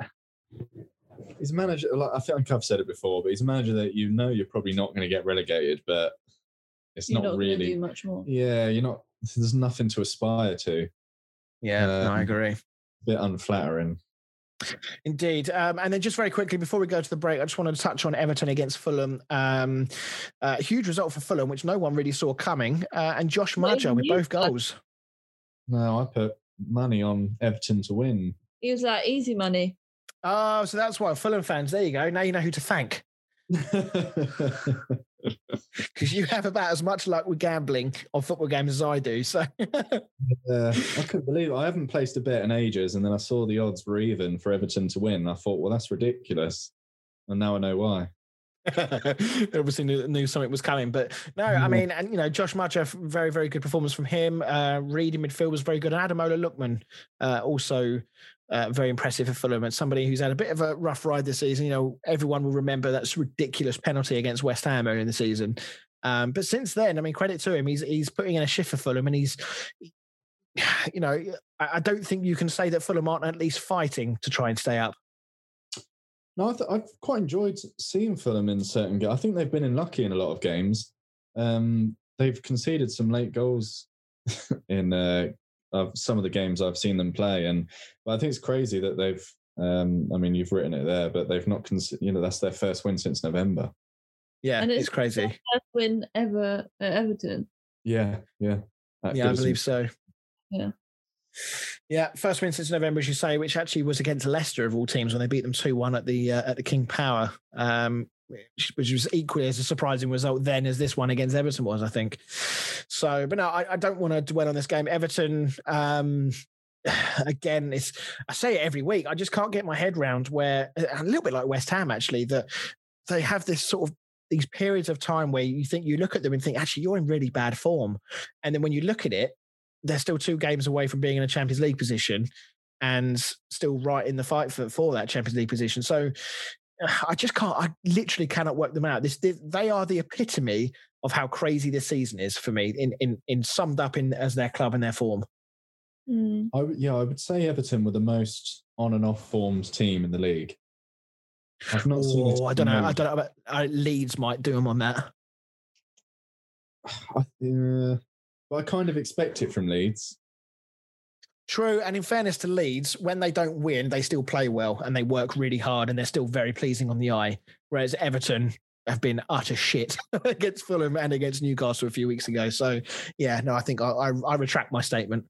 he's a manager. Like, I think I've said it before, but he's a manager that you know you're probably not going to get relegated, but it's You're not, not, really. do much more. Yeah, you're not. There's nothing to aspire to. Yeah, no, I Um, agree. A bit unflattering. Indeed. Um, and then just very quickly before we go to the break, I just wanted to touch on Everton against Fulham. Um, uh, huge result for Fulham, which no one really saw coming. Uh, and Josh Well, Maja with both goals. No, I put money on Everton to win. He was like easy money. Oh, so that's why Fulham fans. There you go. Now you know who to thank because you have about as much luck with gambling on football games as I do. So Yeah, I couldn't believe it. I haven't placed a bet in ages, and then I saw the odds were even for Everton to win. I thought, well, that's ridiculous, and now I know why. obviously knew, knew something was coming. But no, I mean, and you know, Josh Maja, very, very good performance from him. Uh, Reed in midfield was very good. And Ademola Lookman, uh, also uh, very impressive for Fulham. And somebody who's had a bit of a rough ride this season. You know, everyone will remember that ridiculous penalty against West Ham earlier in the season. Um, but since then, I mean, credit to him. He's he's putting in a shift for Fulham, and he's, you know, I, I don't think you can say that Fulham aren't at least fighting to try and stay up. No, I I've quite enjoyed seeing Fulham in certain games. I think they've been unlucky in a lot of games. Um, they've conceded some late goals in uh, of some of the games I've seen them play, and but I think it's crazy that they've. Um, I mean, you've written it there, but they've not. Con- you know, that's their first win since November. Yeah, And it's, it's- crazy. First win ever at Everton. Yeah, yeah, At Yeah, I Goodison. believe so. Yeah. Yeah, first win since November, as you say, which actually was against Leicester of all teams when they beat them two one at the uh, at the King Power, um, which, was equally as a surprising result then as this one against Everton was, I think. So, but no, I, I don't want to dwell on this game. Everton, um, again, it's I say it every week. I just can't get my head round where a little bit like West Ham actually that they have this sort of these periods of time where you think you look at them and think actually you're in really bad form, and then when you look at it they're still two games away from being in a Champions League position and still right in the fight for, for that Champions League position. So I just can't, I literally cannot work them out. This, this they are the epitome of how crazy this season is for me in, in, in summed up in as their club and their form. Mm. I yeah, I would say Everton were the most on and off formed team in the league. I've not seen. a Oh, I don't know. team- I don't know. About, uh, Leeds might do them on that. I, uh, but I kind of expect it from Leeds. True. And in fairness to Leeds, when they don't win, they still play well and they work really hard and they're still very pleasing on the eye. Whereas Everton have been utter shit against Fulham and against Newcastle a few weeks ago. So, yeah, no, I think I, I, I retract my statement.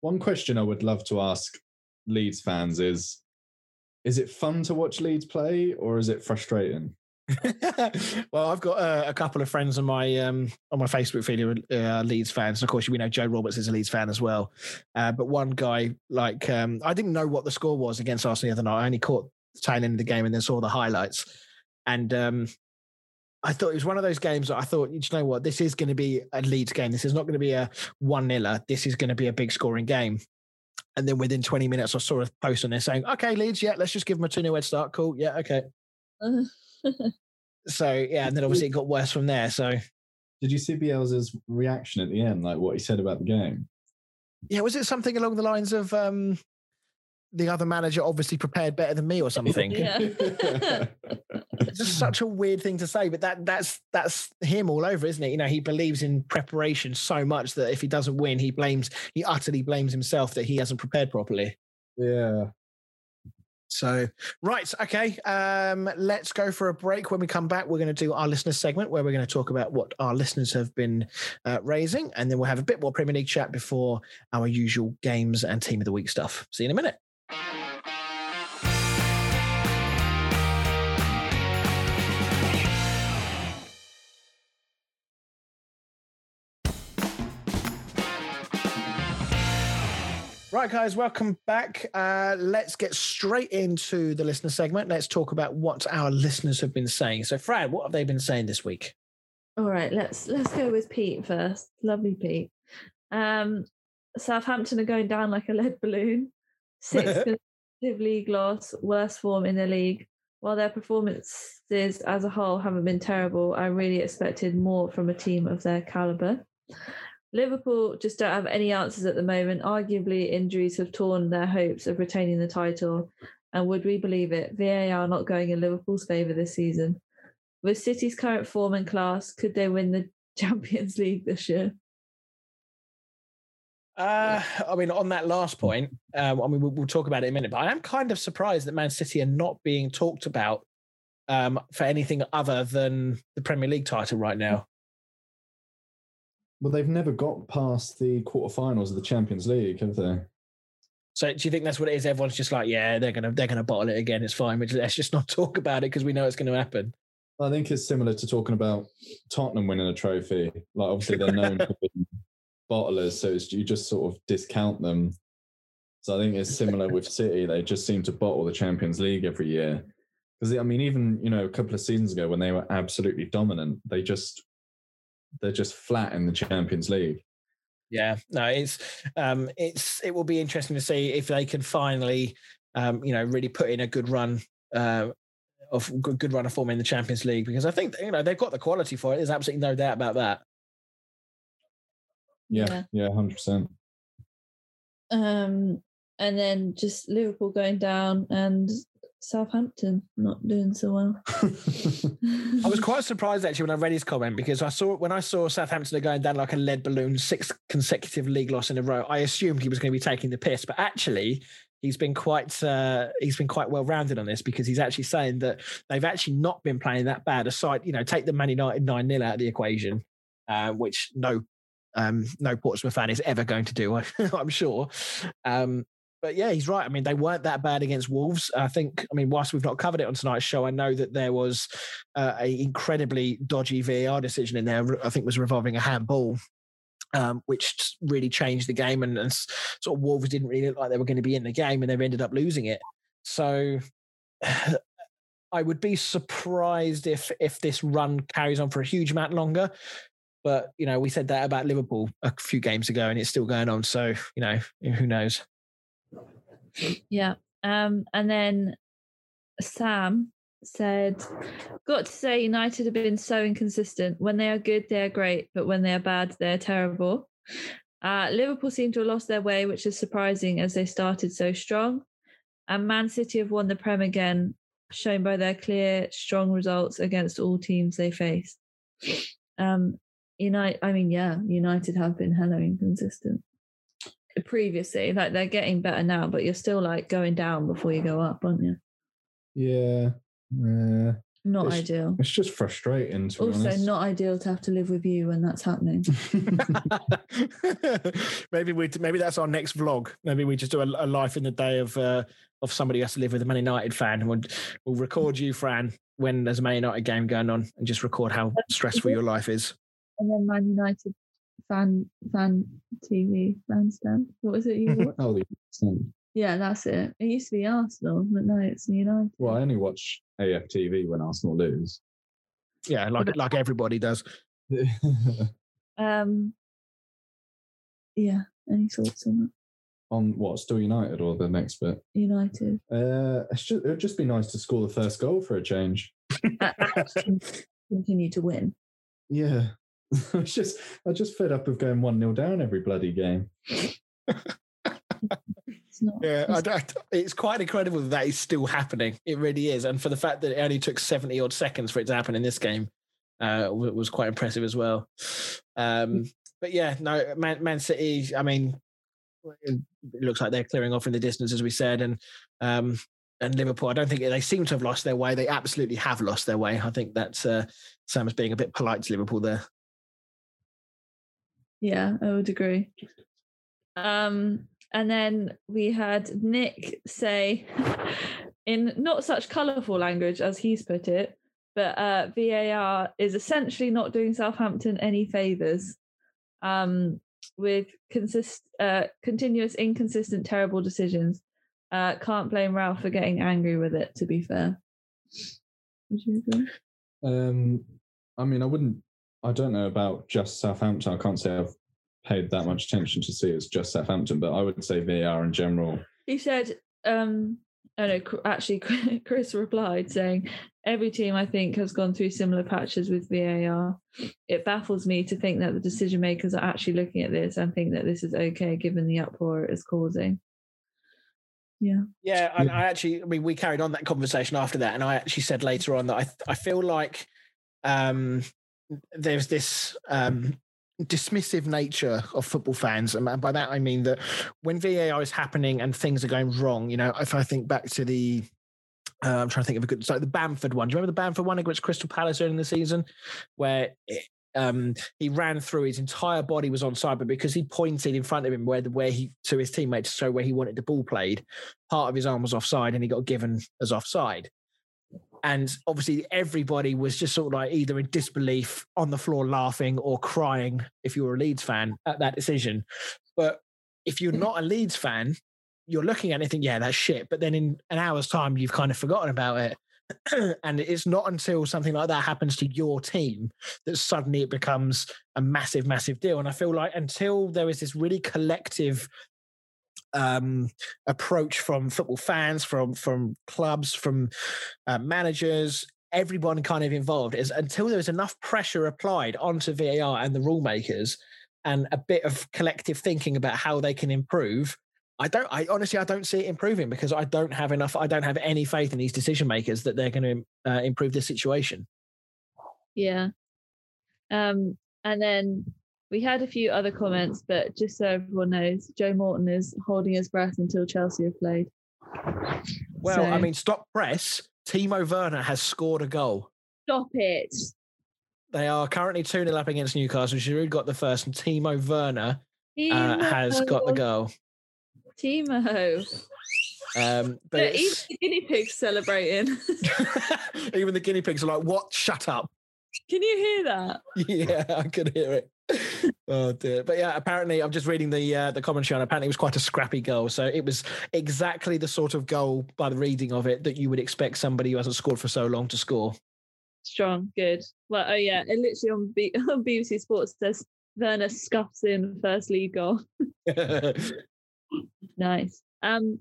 One question I would love to ask Leeds fans is: Is it fun to watch Leeds play, or is it frustrating? well, I've got uh, a couple of friends on my um, on my Facebook feed who are uh, Leeds fans. And of course, we know Joe Roberts is a Leeds fan as well. Uh, but one guy, like, um, I didn't know what the score was against Arsenal the other night. I only caught the tail end of the game and then saw the highlights. And um, I thought it was one of those games that I thought, you know what, this is going to be a Leeds game. This is not going to be a one niler. This is going to be a big scoring game. And then within 20 minutes, I saw a post on there saying, okay, Leeds, yeah, let's just give them a 2 0 head start. Cool. Yeah, okay. So, yeah, and then obviously it got worse from there. So, Did you see Bielsa's reaction at the end, like what he said about the game? yeah, was it something along the lines of um, the other manager obviously prepared better than me or something? Yeah. It's just such a weird thing to say, but that that's that's him all over, isn't it? You know, he believes in preparation so much that if he doesn't win, he blames he utterly blames himself that he hasn't prepared properly. yeah. So, right, okay. Um, let's go for a break. When we come back, we're going to do our listener segment where we're going to talk about what our listeners have been uh, raising, and then we'll have a bit more Premier League chat before our usual games and team of the week stuff. See you in a minute. Right, guys, welcome back. Uh, let's get straight into the listener segment. Let's talk about what our listeners have been saying. So, Fran, what have they been saying this week? All right, let's let's go with Pete first. Lovely Pete. Um, Southampton are going down like a lead balloon. Sixth consecutive league loss, worst form in the league. While their performances as a whole haven't been terrible, I really expected more from a team of their caliber. Liverpool just don't have any answers at the moment. Arguably, injuries have torn their hopes of retaining the title. And would we believe it? VAR not going in Liverpool's favour this season. With City's current form and class, could they win the Champions League this year? Uh, I mean, on that last point, um, I mean, we'll, we'll, talk about it in a minute, but I am kind of surprised that Man City are not being talked about um, for anything other than the Premier League title right now. Well, they've never got past the quarterfinals of the Champions League, have they? So, do you think that's what it is? Everyone's just like, yeah, they're gonna they're gonna bottle it again. It's fine. Let's just not talk about it because we know it's going to happen. I think it's similar to talking about Tottenham winning a trophy. Like, obviously, they're known for being bottlers, so you just sort of discount them. So I think it's similar with City. They just seem to bottle the Champions League every year. Because I mean, even you know, a couple of seasons ago when they were absolutely dominant, they just they're just flat in the Champions League. Yeah, no, it's um, it's it will be interesting to see if they can finally, um, you know, really put in a good run uh, of good, good run of form in the Champions League because I think you know they've got the quality for it. There's absolutely no doubt about that. Yeah, yeah, hundred percent. Um, and then just Liverpool going down and Southampton not doing so well. I was quite surprised actually when I read his comment because I saw when I saw Southampton are going down like a lead balloon, six consecutive league loss in a row. I assumed he was going to be taking the piss, but actually he's been quite uh, he's been quite well rounded on this because he's actually saying that they've actually not been playing that bad. Aside, you know, take the Man United nine 0 out of the equation, uh, which no um, no Portsmouth fan is ever going to do, I'm sure. Um, but yeah, he's right. I mean, they weren't that bad against Wolves. I think. I mean, whilst we've not covered it on tonight's show, I know that there was uh, a incredibly dodgy VAR decision in there. I think was revolving a handball. Um, which really changed the game, and, and sort of Wolves didn't really look like they were going to be in the game, and they've ended up losing it. So, I would be surprised if if this run carries on for a huge amount longer. But you know, we said that about Liverpool a few games ago, and it's still going on. So you know, who knows? Yeah. Um, and then Sam said, Got to say, United have been so inconsistent. When they are good, they are great, but when they are bad, they're terrible. Uh, Liverpool seem to have lost their way, which is surprising as they started so strong. And Man City have won the Prem again, shown by their clear, strong results against all teams they face. Um, United, I mean, yeah, United have been hella inconsistent previously. Like they're getting better now, but you're still like going down before you go up, aren't you? Yeah. Yeah. Not it's, ideal. It's just frustrating. also, not ideal to have to live with you when that's happening. maybe we maybe that's our next vlog. Maybe we just do a, a life in the day of uh, of somebody who has to live with a Man United fan, and we'll, we'll record you, Fran, when there's a Man United game going on, and just record how stressful your life is. And then Man United fan fan TV bandstand. What was it you watched? oh, the Yeah, that's it. It used to be Arsenal, but now it's United. Well, I only watch AFTV when Arsenal lose. Yeah, like like everybody does. um. Yeah. Any thoughts on that? On what? Still United or the next bit? United. Uh, just, it'd just be nice to score the first goal for a change. continue to win. Yeah. I was just I just fed up of going one 0 down every bloody game. yeah, I, it's quite incredible that that is still happening. It really is, and for the fact that it only took seventy odd seconds for it to happen in this game, uh, was quite impressive as well. Um, but yeah, no, Man, Man City. I mean, it looks like they're clearing off in the distance, as we said, and um, and Liverpool. I don't think they seem to have lost their way. They absolutely have lost their way. I think that's uh, Sam is being a bit polite to Liverpool there. Yeah, I would agree. Um, and then we had Nick say, in not such colourful language as he's put it, but uh, VAR is essentially not doing Southampton any favours um, with consist uh, continuous, inconsistent, terrible decisions. Uh, can't blame Ralph for getting angry with it. To be fair, would you agree? Um, I mean, I wouldn't I don't know about just Southampton. I can't say I've paid that much attention to see it's just Southampton, but I would say VAR in general. He said um, Oh no, actually, Chris replied saying, Every team I think has gone through similar patches with VAR. It baffles me to think that the decision makers are actually looking at this and think that this is okay given the uproar it is causing. Yeah. Yeah, I, I actually, I mean, we carried on that conversation after that, and I actually said later on that I, I feel like um, there's this um, dismissive nature of football fans, and by that I mean that when VAR is happening and things are going wrong, you know, if I think back to the uh, I'm trying to think of a good, so the Bamford one. Do you remember the Bamford one against Crystal Palace in the season, where um, he ran through his entire body was on side, but because he pointed in front of him where the where he to his teammate to show where he wanted the ball played, part of his arm was offside, and he got given as offside. And obviously, everybody was just sort of like either in disbelief, on the floor laughing, or crying if you were a Leeds fan at that decision. But if you're not a Leeds fan, you're looking at it and think, yeah, that's shit. But then in an hour's time, you've kind of forgotten about it. and it's not until something like that happens to your team that suddenly it becomes a massive, massive deal. And I feel like until there is this really collective um, approach from football fans, from from clubs, from uh, managers, everyone kind of involved, is until there is enough pressure applied onto VAR and the rule makers, and a bit of collective thinking about how they can improve I don't. I honestly, I don't see it improving because I don't have enough. I don't have any faith in these decision makers that they're going to uh, improve this situation. Yeah. Um, and then we had a few other comments, but just so everyone knows, Joe Morton is holding his breath until Chelsea have played. Well, so, I mean, stop press. Timo Werner has scored a goal. Stop it. They are currently 2 0 up against Newcastle. Giroud got the first, and Timo Werner uh, has got the goal. Timo. Um, but even the guinea pigs celebrating. even the guinea pigs are like, "What? Shut up!" Can you hear that? Yeah, I could hear it. oh dear. But yeah, apparently I'm just reading the uh, the commentary on. Apparently, it was quite a scrappy goal. So it was exactly the sort of goal, by the reading of it, that you would expect somebody who hasn't scored for so long to score. Strong, good. Well, oh yeah, it literally on, B- on BBC Sports says Werner scuffs in first league goal. Nice. Um,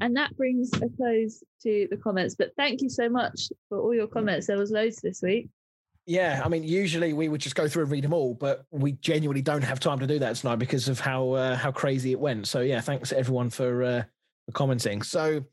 and that brings a close to the comments. But thank you so much for all your comments. There was loads this week. Yeah, I mean, usually we would just go through and read them all, but we genuinely don't have time to do that tonight because of how uh, how crazy it went. So yeah, thanks everyone for uh, for commenting. So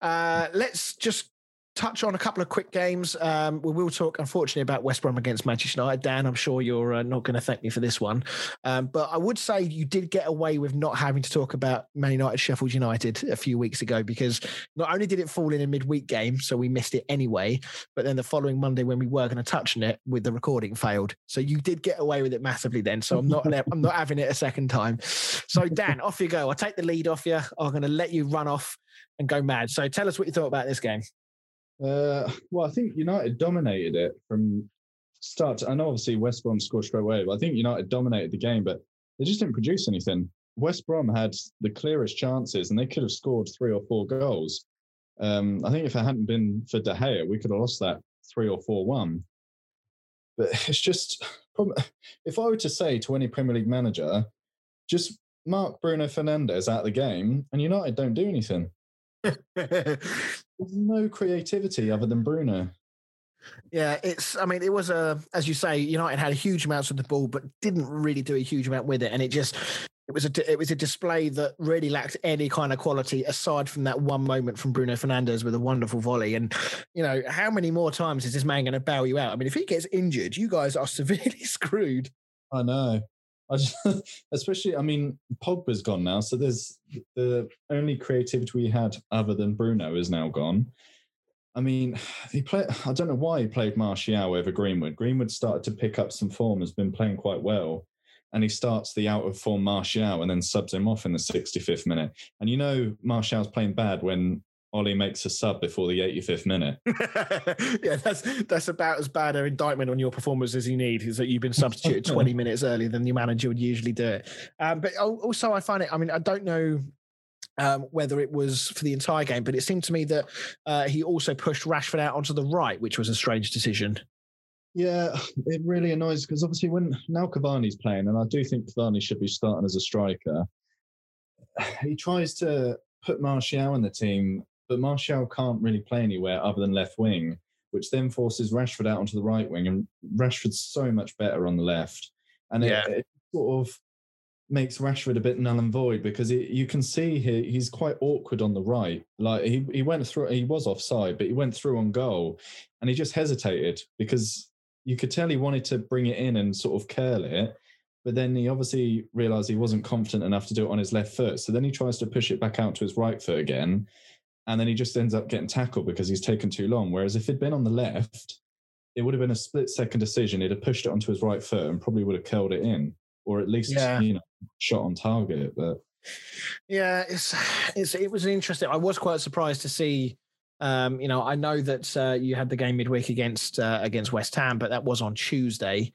uh, let's just touch on a couple of quick games. Um, we will talk, unfortunately, about West Brom against Manchester United. Dan, I'm sure you're uh, not going to thank me for this one, um, but I would say you did get away with not having to talk about Man United Sheffield United a few weeks ago because not only did it fall in a midweek game, so we missed it anyway, but then the following Monday when we were going to touch on it, with the recording failed. So you did get away with it massively then. So I'm not I'm not having it a second time. So Dan, off you go. I'll take the lead off you. I'm going to let you run off and go mad. So tell us what you thought about this game. Uh, well, I think United dominated it from start. To, I know obviously West Brom scored straight away, but I think United dominated the game, but they just didn't produce anything. West Brom had the clearest chances, and they could have scored three or four goals. Um, I think if it hadn't been for De Gea, we could have lost that three or four one. But it's just, if I were to say to any Premier League manager, just mark Bruno Fernandes out of the game, and United don't do anything. There's no creativity other than Bruno. Yeah, it's. I mean, it was a, as you say, United had huge amounts of the ball, but didn't really do a huge amount with it, and it just, it was a, it was a display that really lacked any kind of quality aside from that one moment from Bruno Fernandes with a wonderful volley. And you know, how many more times is this man going to bow you out? I mean, if he gets injured, you guys are severely screwed. I know. I just, especially, I mean, Pogba's gone now, so there's the only creativity we had other than Bruno is now gone. I mean, he played. I don't know why he played Martial over Greenwood. Greenwood started to pick up some form, has been playing quite well, and he starts the out of form Martial and then subs him off in the 65th minute. And you know, Martial's playing bad when Ole makes a sub before the 85th minute. yeah, that's that's about as bad an indictment on your performance as you need, is that you've been substituted 20 minutes earlier than your manager would usually do it. Um, but also, I find it, I mean, I don't know um, whether it was for the entire game, but it seemed to me that uh, he also pushed Rashford out onto the right, which was a strange decision. Yeah, it really annoys because obviously when now Cavani's playing, and I do think Cavani should be starting as a striker, he tries to put Martial in the team but Martial can't really play anywhere other than left wing, which then forces Rashford out onto the right wing, and Rashford's so much better on the left, and Yeah. it, it sort of makes Rashford a bit null and void because it, you can see he, he's quite awkward on the right. Like he he went through, he was offside, but he went through on goal, and he just hesitated because you could tell he wanted to bring it in and sort of curl it. But then he obviously realized he wasn't confident enough to do it on his left foot. So then he tries to push it back out to his right foot again. And then he just ends up getting tackled because he's taken too long. Whereas if he'd been on the left, it would have been a split second decision. He'd have pushed it onto his right foot and probably would have curled it in, or at least Yeah. you know shot on target. But Yeah, it's it's it was interesting. I was quite surprised to see. Um, you know, I know that uh, you had the game midweek against uh, against West Ham, but that was on Tuesday.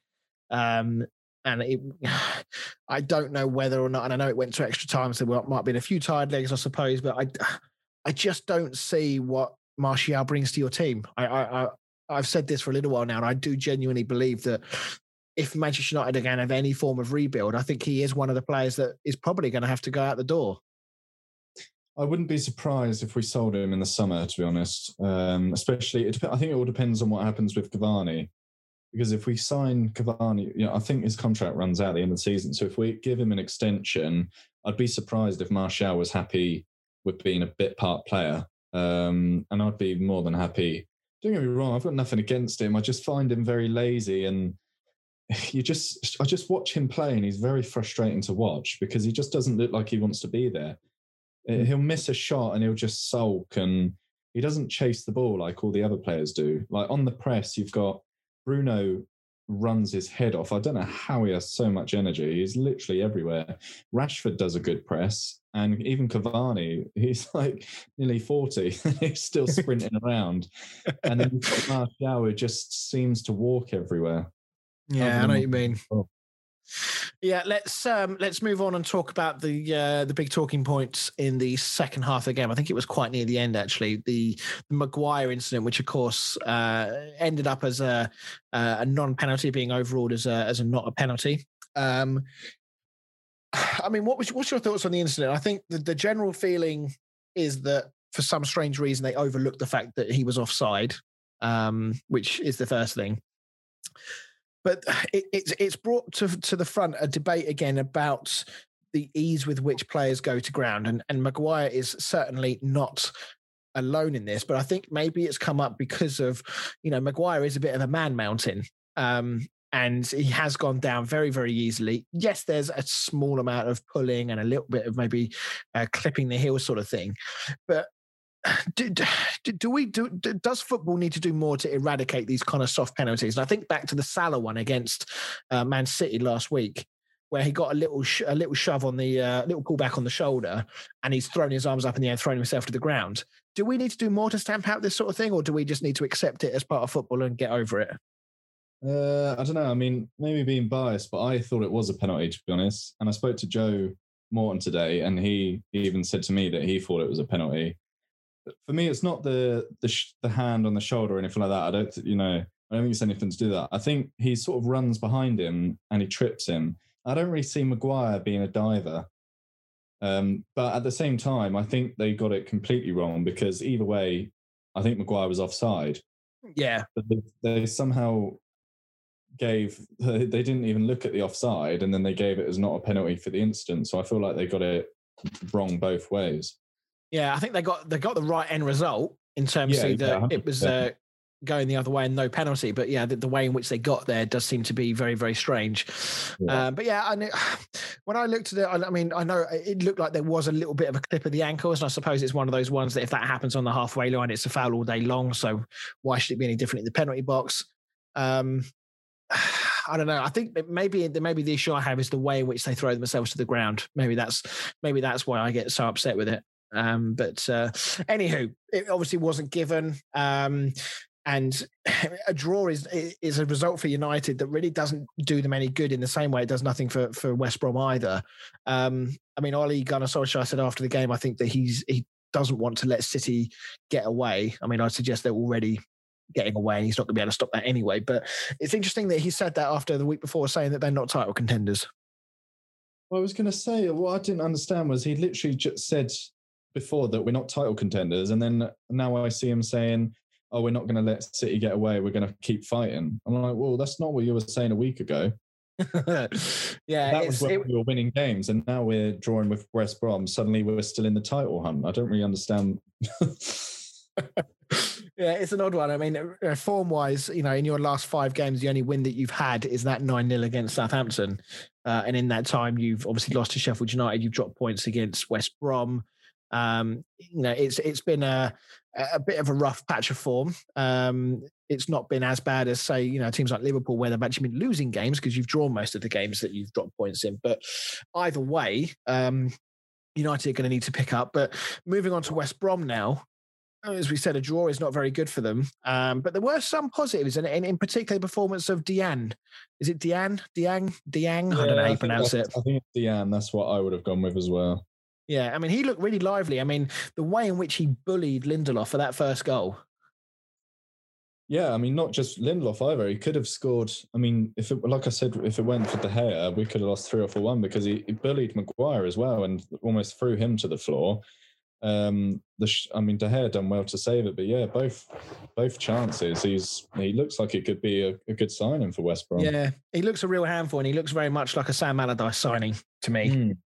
Um, and it, I don't know whether or not, and I know it went to extra time, so there might have been a few tired legs, I suppose. But I, I just don't see what Martial brings to your team. I, I, I I've said this for a little while now, and I do genuinely believe that if Manchester United are going to have any form of rebuild, I think he is one of the players that is probably going to have to go out the door. I wouldn't be surprised if we sold him in the summer, to be honest. Um, especially, it, I think it all depends on what happens with Cavani. Because if we sign Cavani, you know, I think his contract runs out at the end of the season. So if we give him an extension, I'd be surprised if Martial was happy with being a bit part player. Um, and I'd be more than happy. Don't get me wrong, I've got nothing against him. I just find him very lazy and you just I just watch him play and he's very frustrating to watch because he just doesn't look like he wants to be there. Uh, He'll miss a shot and he'll just sulk and he doesn't chase the ball like all the other players do. Like on the press, you've got Bruno runs his head off. I don't know how he has so much energy. He's literally everywhere. Rashford does a good press, and even Cavani, he's like nearly 40. he's still sprinting around. And then Martial who just seems to walk everywhere. Yeah, I know what you mean. Oh. Yeah, let's um let's move on and talk about the uh the big talking points in the second half of the game. I think it was quite near the end actually. The, the Maguire incident, which of course uh ended up as a uh, a non-penalty being overruled as a as a not a penalty. Um I mean, what was what's your thoughts on the incident? I think the, the general feeling is that for some strange reason they overlooked the fact that he was offside, um, which is the first thing but it, it's it's brought to to the front a debate again about the ease with which players go to ground, and and Maguire is certainly not alone in this. But I think maybe it's come up because of you know Maguire is a bit of a man mountain. Um, and he has gone down very, very easily. Yes, there's a small amount of pulling and a little bit of maybe uh, clipping the heel sort of thing, but do, do, do we do, do does football need to do more to eradicate these kind of soft penalties? And i think back to the salah one against uh, man city last week where he got a little sh- a little shove on the uh, little pullback on the shoulder and he's thrown his arms up in the air thrown himself to the ground. Do we need to do more to stamp out this sort of thing or do we just need to accept it as part of football and get over it Uh, I don't know. I mean, maybe being biased, but I thought it was a penalty, to be honest. And I spoke to Joe Morton today, and he even said to me that he thought it was a penalty. But for me, it's not the the sh- the hand on the shoulder or anything like that. I don't, you know, I don't think it's anything to do that. I think he sort of runs behind him and he trips him. I don't really see Maguire being a diver. Um, but at the same time, I think they got it completely wrong because either way, I think Maguire was offside yeah but they, they somehow gave they didn't even look at the offside and then they gave it as not a penalty for the incident so i feel like they got it wrong both ways. Yeah i think they got they got the right end result in terms Yeah, of yeah, that it was uh, going the other way and no penalty but yeah the, the way in which they got there does seem to be very very strange. Yeah. um, but yeah I knew, when i looked at it I, I mean i know it looked like there was a little bit of a clip of the ankles and i suppose it's one of those ones that if that happens on the halfway line it's a foul all day long so why should it be any different in the penalty box? Um, I don't know. I think maybe maybe the issue I have is the way in which they throw themselves to the ground. Maybe that's maybe that's why I get so upset with it. Um, but uh, anywho, it obviously wasn't given. Um, and a draw is is a result for United that really doesn't do them any good in the same way it does nothing for for West Brom either. Um, I mean, Ole Gunnar Solskjaer said after the game, I think that he's he doesn't want to let City get away. I mean, I'd suggest they're already getting away and he's not going to be able to stop that anyway. But it's interesting that he said that after the week before saying that they're not title contenders. Well, I was going to say what I didn't understand was he literally just said before that we're not title contenders, and then now I see him saying, "Oh, we're not going to let City get away. We're going to keep fighting." I'm like, "Well, that's not what you were saying a week ago." yeah, that was when it, we were winning games, and now we're drawing with West Brom. Suddenly, we're still in the title hunt. I don't really understand. yeah, it's an odd one. I mean, uh, form wise, you know, in your last five games, the only win that you've had is that 9 0 against Southampton. Uh, and in that time, you've obviously lost to Sheffield United. You've dropped points against West Brom. Um, you know, it's it's been a a bit of a rough patch of form. Um, it's not been as bad as say, you know, teams like Liverpool where they've actually been losing games because you've drawn most of the games that you've dropped points in. But either way, um, United are going to need to pick up. But moving on to West Brom now, as we said, a draw is not very good for them. Um, but there were some positives, and in, in particular, the performance of Diane. Is it Diane? Diang? Diang? I don't know how you pronounce it. I think it's Diane. That's what I would have gone with as well. Yeah, I mean, he looked really lively. I mean, the way in which he bullied Lindelof for that first goal. Yeah, I mean, not just Lindelof either. He could have scored. I mean, if it, like I said, if it went for De Gea, we could have lost three or four one because he, he bullied Maguire as well and almost threw him to the floor. Um, the sh- I mean, De Gea done well to save it, but yeah, both both chances. He's he looks like it could be a, a good signing for West Brom. Yeah, he looks a real handful, and he looks very much like a Sam Allardyce signing to me. Mm.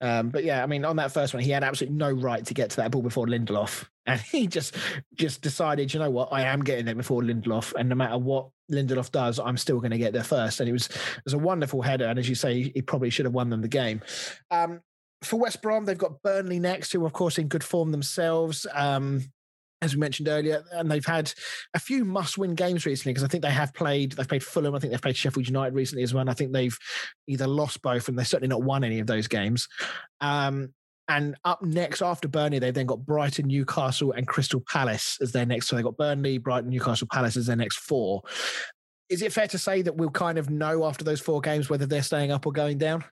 Um, but yeah, I mean, on that first one, he had absolutely no right to get to that ball before Lindelof, and he just just decided, you know what, I am getting there before Lindelof, and no matter what Lindelof does, I'm still going to get there first. And it was it was a wonderful header, and as you say, he probably should have won them the game. Um, for West Brom, they've got Burnley next, who are of course in good form themselves. Um, as we mentioned earlier, and they've had a few must-win games recently because I think they have played. They've played Fulham. I think they've played Sheffield United recently as well. And I think they've either lost both, and they've certainly not won any of those games. Um, and up next after Burnley, they've then got Brighton, Newcastle, and Crystal Palace as their next. So they've got Burnley, Brighton, Newcastle, Palace as their next four. Is it fair to say that we'll kind of know after those four games whether they're staying up or going down?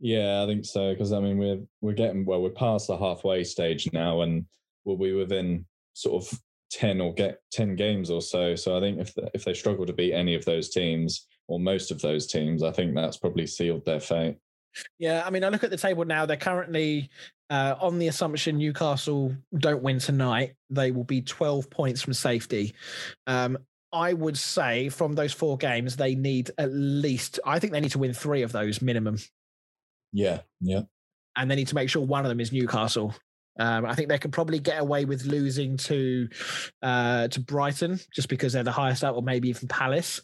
Yeah, I think so. Because I mean, we're we're getting well, we're past the halfway stage now, and we'll be within sort of ten or get ten games or so. So I think if if they struggle to beat any of those teams or most of those teams, I think that's probably sealed their fate. Yeah, I mean, I look at the table now. They're currently uh, on the assumption Newcastle don't win tonight. They will be twelve points from safety. Um, I would say from those four games, they need at least. I think they need to win three of those minimum. Yeah, yeah. And they need to make sure one of them is Newcastle. Um, I think they can probably get away with losing to uh, to Brighton just because they're the highest up, or maybe even Palace.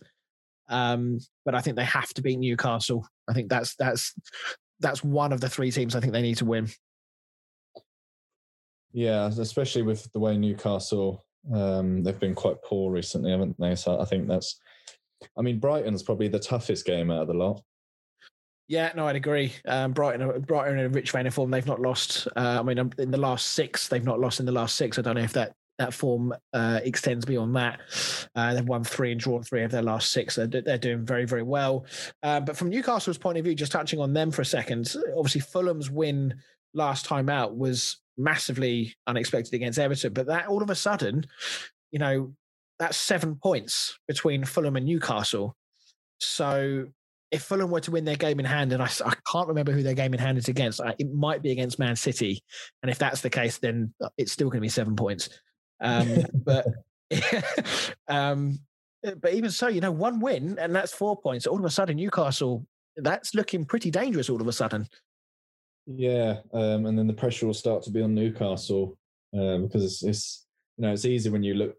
Um, but I think they have to beat Newcastle. I think that's that's that's one of the three teams I think they need to win. Yeah, especially with the way Newcastle um, they've been quite poor recently, haven't they? So I think that's. I mean, Brighton's probably the toughest game out of the lot. Yeah, no, I'd agree. Um, Brighton, Brighton in a rich vein of form. They've not lost. Uh, I mean, um, in the last six, they've not lost in the last six. I don't know if that that form uh, extends beyond that. Uh, they've won three and drawn three of their last six. They're, doing very, very well. Uh, but from Newcastle's point of view, just touching on them for a second, obviously Fulham's win last time out was massively unexpected against Everton. But that all of a sudden, you know, that's seven points between Fulham and Newcastle. So if Fulham were to win their game in hand, and I, I can't remember who their game in hand is against, it might be against Man City. And if that's the case, then it's still going to be seven points. Um, but um, but even so, you know, one win and that's four points. All of a sudden, Newcastle, that's looking pretty dangerous. All of a sudden. Yeah, um, and then the pressure will start to be on Newcastle um, because it's, it's you know it's easy when you look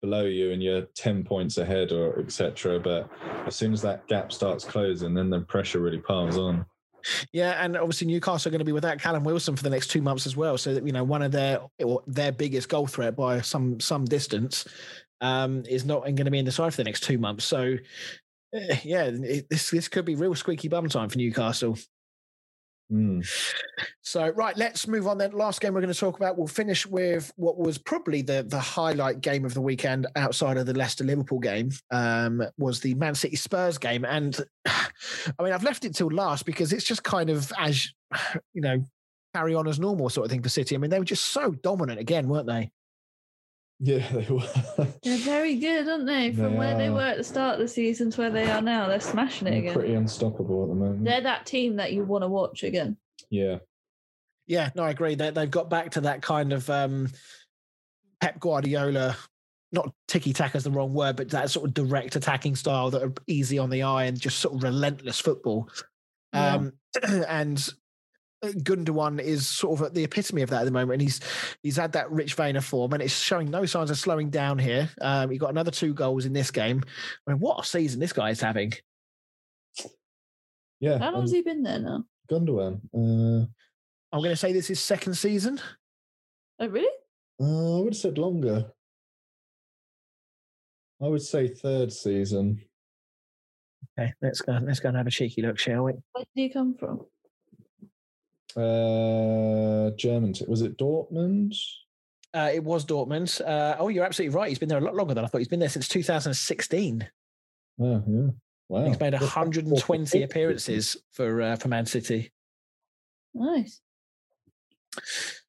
below you and you're 10 points ahead or etc but as soon as that gap starts closing then the pressure really piles on yeah, and obviously Newcastle are going to be without Callum Wilson for the next two months as well. So you know one of their their biggest goal threat by some some distance um, is not going to be in the side for the next two months. So yeah, it, this this could be real squeaky bum time for Newcastle. Mm. So right, let's move on then. Last game we're going to talk about. We'll finish with what was probably the the highlight game of the weekend outside of the Leicester Liverpool game. Um, was the Man City Spurs game, and I mean I've left it till last because it's just kind of as you know carry on as normal sort of thing for City. I mean they were just so dominant again, weren't they? Yeah, they were. They're very good, aren't they? From They where they were at the start of the season to where they are now, they're smashing it They're again. pretty unstoppable at the moment. They're that team that you want to watch again. yeah, Yeah, no, I agree. They, they've got back to that kind of um, Pep Guardiola, not ticky taka is the wrong word, but that sort of direct attacking style that are easy on the eye and just sort of relentless football. Yeah. Um, and Gundogan is sort of at the epitome of that at the moment. And he's he's had that rich vein of form, and it's showing no signs of slowing down here. Um, he got another two goals in this game. I mean, what a season this guy is having! Yeah. How long has um, he been there now? Gundogan. Uh, I'm going to say this is second season. Oh, really? uh, I would have said longer. I would say third season. Okay, let's go. Let's go and have a cheeky look, shall we? Where did he come from? Uh, German. t- Was it Dortmund? Uh, it was Dortmund. Uh, oh, you're absolutely right. He's been there a lot longer than I thought. He's been there since 2016. Oh, yeah. Wow. He's made 120 appearances for uh, for Man City. Nice.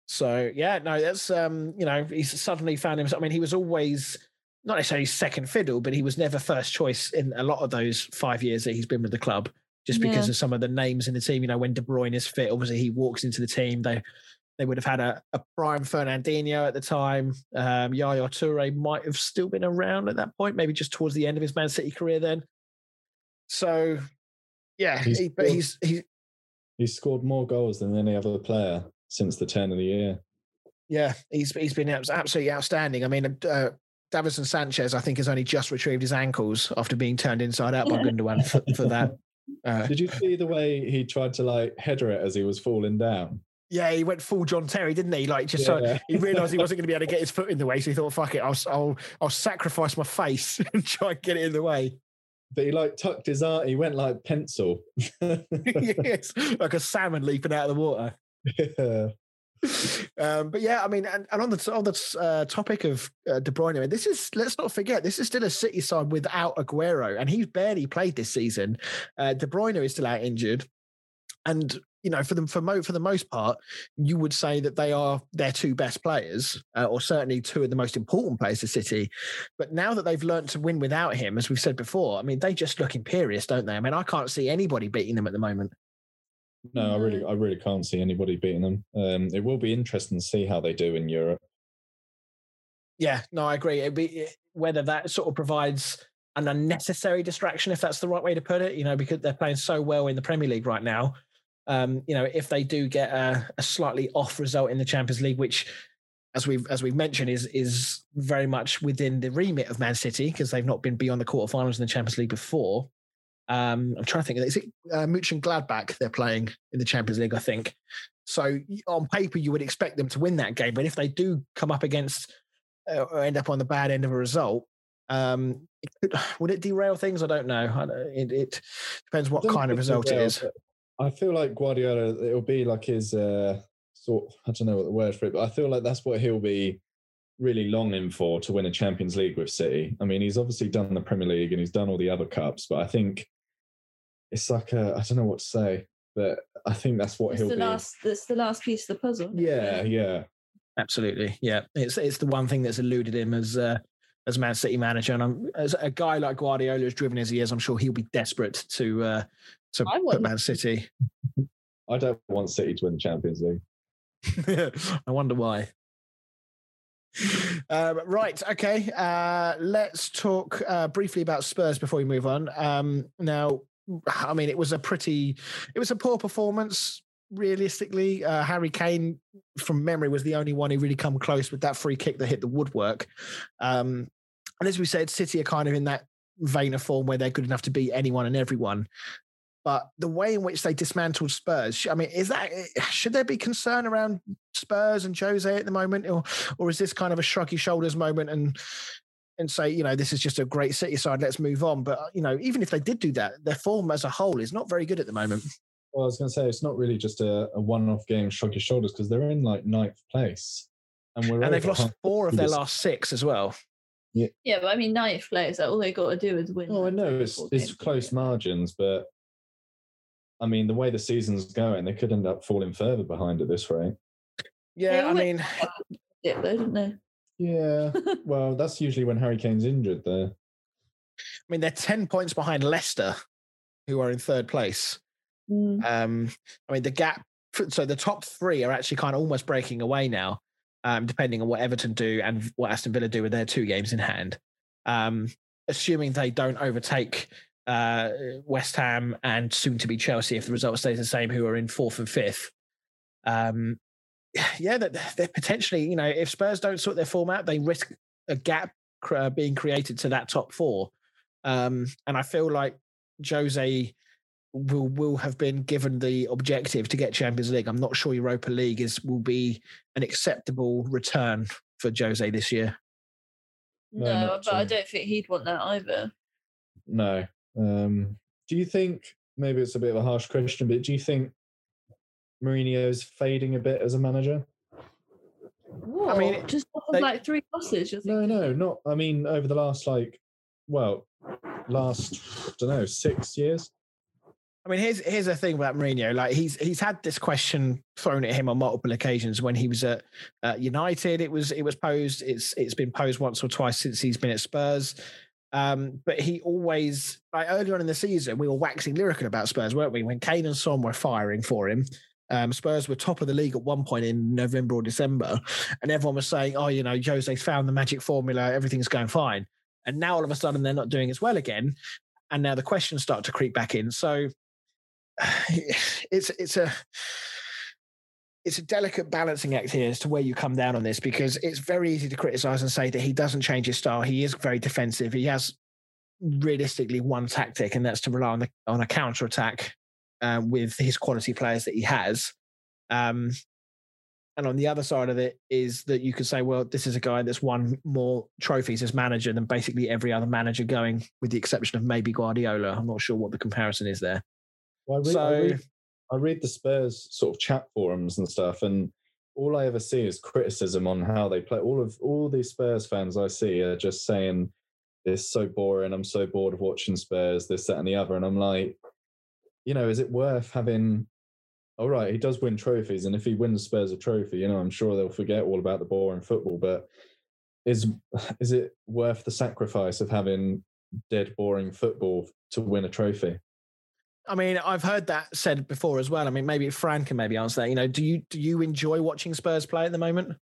So yeah, no, that's um, you know, he's suddenly found himself. I mean, he was always not necessarily second fiddle, but he was never first choice in a lot of those five years that he's been with the club, just because Yeah. of some of the names in the team. You know, when De Bruyne is fit, obviously he walks into the team. They they would have had a, a prime Fernandinho at the time. Um, Yaya Toure might have still been around at that point, maybe just towards the end of his Man City career then. So yeah, He's he, but he's he's He's scored more goals than any other player since the turn of the year. Yeah, he's he's been absolutely outstanding. I mean, uh, Davinson Sanchez, I think, has only just retrieved his ankles after being turned inside out by Gundogan for, for that. Uh, Did you see the way he tried to like header it as he was falling down? yeah, he went full John Terry, didn't he? Like just so he realised he wasn't going to be able to get his foot in the way, so he thought, "Fuck it, I'll I'll I'll sacrifice my face and try and get it in the way." But he like tucked his arm. He went like pencil. yes, like a salmon leaping out of the water. yeah. Um, but yeah, I mean, and, and on the on the uh, topic of uh, De Bruyne, I mean, this is let's not forget this is still a City side without Aguero, and he's barely played this season. Uh, De Bruyne is still out injured, and you know, for them for mo- for the most part, you would say that they are their two best players, uh, or certainly two of the most important players to City. But now that they've learned to win without him, as we've said before, I mean, they just look imperious, don't they? I mean, I can't see anybody beating them at the moment. No, I really, I really can't see anybody beating them. Um, it will be interesting to see how they do in Europe. Yeah, no, I agree. It'd be whether that sort of provides an unnecessary distraction, if that's the right way to put it. You know, because they're playing so well in the Premier League right now. Um, you know, if they do get a, a slightly off result in the Champions League, which, as we've as we've mentioned, is is very much within the remit of Man City because they've not been beyond the quarterfinals in the Champions League before. Um, I'm trying to think. Is it uh, Mooch Gladbach they're playing in the Champions League? I think. So on paper, you would expect them to win that game, but if they do come up against uh, or end up on the bad end of a result, um, it could, would it derail things? I don't know. I don't- It, it depends what kind of result it will, is. I feel like Guardiola. It'll be like his uh, sort. I don't know what the word for it, but I feel like that's what he'll be really longing for to win a Champions League with City. I mean, he's obviously done the Premier League and he's done all the other cups, but I think it's like a. I don't know what to say, but I think that's what It's he'll the be. last. That's the last piece of the puzzle. Yeah, yeah. Absolutely, yeah. It's it's the one thing that's eluded him as uh, as Man City manager, and I'm, as a guy like Guardiola, as driven as he is, I'm sure he'll be desperate to uh, to I put. Man City. I don't want City to win the Champions League. I wonder why. Um, right. Okay. Uh, let's talk uh, briefly about Spurs before we move on. Um, now, I mean, it was a pretty, it was a poor performance. Realistically, uh, Harry Kane, from memory, was the only one who really come close with that free kick that hit the woodwork. Um, and as we said, City are kind of in that vein of form where they're good enough to beat anyone and everyone. But the way in which they dismantled Spurs, I mean, is that should there be concern around Spurs and Jose at the moment, or or is this kind of a shrug your shoulders moment and and say, you know, this is just a great City side, let's move on. But uh, you know, even if they did do that, their form as a whole is not very good at the moment. Well, I was going to say it's not really just a, a one-off game. Shrug your shoulders because they're in like ninth place, and we're And they've lost four of their last six as well. Yeah, yeah, but I mean, ninth place. Like, all they got to do is win. Oh, I know it's it's close margins, but I mean the way the season's going, they could end up falling further behind at this rate. Yeah, I mean, Yeah, though, didn't they? Yeah, well, that's usually when Harry Kane's injured. There, I mean, they're ten points behind Leicester, who are in third place. Mm. Um, I mean, the gap so the top three are actually kind of almost breaking away now, um, depending on what Everton do and what Aston Villa do with their two games in hand. Um, assuming they don't overtake uh, West Ham and soon to be Chelsea if the result stays the same, who are in fourth and fifth. Um, yeah, that they're potentially, you know, if Spurs don't sort their form out, they risk a gap uh, being created to that top four. Um, and I feel like Jose will will have been given the objective to get Champions League. I'm not sure Europa League is will be an acceptable return for Jose this year. No, No, but so. I don't think he'd want that either. No. Um, do you think maybe it's a bit of a harsh question, but do you think Mourinho's fading a bit as a manager? I mean, just they- like three losses. No, no, not. I mean, over the last like, well, last I don't know six years. I mean, here's here's the thing about Mourinho. Like he's he's had this question thrown at him on multiple occasions. When he was at uh, United, it was it was posed. It's it's been posed once or twice since he's been at Spurs. Um, but he always like earlier on in the season, we were waxing lyrical about Spurs, weren't we? When Kane and Son were firing for him, um, Spurs were top of the league at one point in November or December, and everyone was saying, "Oh, you know, Jose's found the magic formula. Everything's going fine." And now all of a sudden, they're not doing as well again, and now the questions start to creep back in. So it's it's a it's a delicate balancing act here as to where you come down on this because it's very easy to criticize and say that he doesn't change his style. He is very defensive. He has realistically one tactic, and that's to rely on the, on a counter attack uh, with his quality players that he has. Um, and on the other side of it is that you could say, well, this is a guy that's won more trophies as manager than basically every other manager going, with the exception of maybe Guardiola. I'm not sure what the comparison is there. Well, I read, I, So- read, I read the Spurs sort of chat forums and stuff, and all I ever see is criticism on how they play. All of all these Spurs fans I see are just saying it's so boring. I'm so bored of watching Spurs, this, that, and the other. And I'm like, you know, is it worth having? All right, he does win trophies, and if he wins Spurs a trophy, you know, I'm sure they'll forget all about the boring football. But is is it worth the sacrifice of having dead boring football to win a trophy? I mean, I've heard that said before as well. I mean, maybe Fran can maybe answer that. You know, do you do you enjoy watching Spurs play at the moment?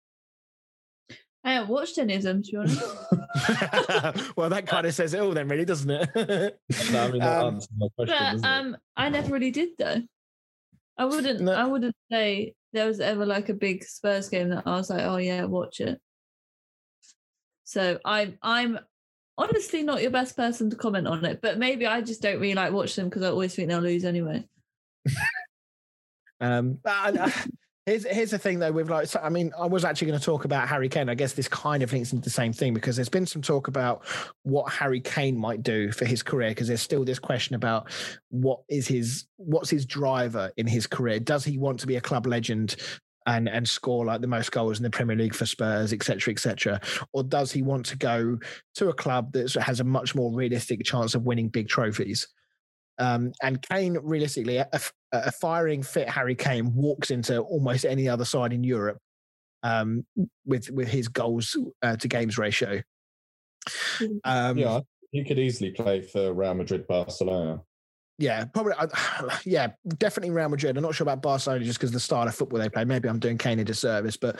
I haven't watched any of them to be honest. well, that kind of says it all, then, really, doesn't it? No, I mean Um, my question. but it? um, I never really did though. I wouldn't. No. I wouldn't say there was ever like a big Spurs game that I was like, oh yeah, watch it. So I'm I'm honestly not your best person to comment on it, but maybe I just don't really like watch them because I always think they'll lose anyway. Um, I- I- here's here's the thing though. With like, I mean, I was actually going to talk about Harry Kane. I guess this kind of links into the same thing because there's been some talk about what Harry Kane might do for his career because there's still this question about what is his what's his driver in his career. Does he want to be a club legend? And, and score like the most goals in the Premier League for Spurs, etc., etc., or does he want to go to a club that has a much more realistic chance of winning big trophies? Um, and Kane, realistically, a, a firing fit Harry Kane walks into almost any other side in Europe um, with with his goals uh, to games ratio. Um, yeah, he could easily play for Real Madrid, Barcelona. yeah, probably. Uh, yeah, definitely Real Madrid. I'm not sure about Barcelona just because the style of football they play. Maybe I'm doing Kane a disservice, but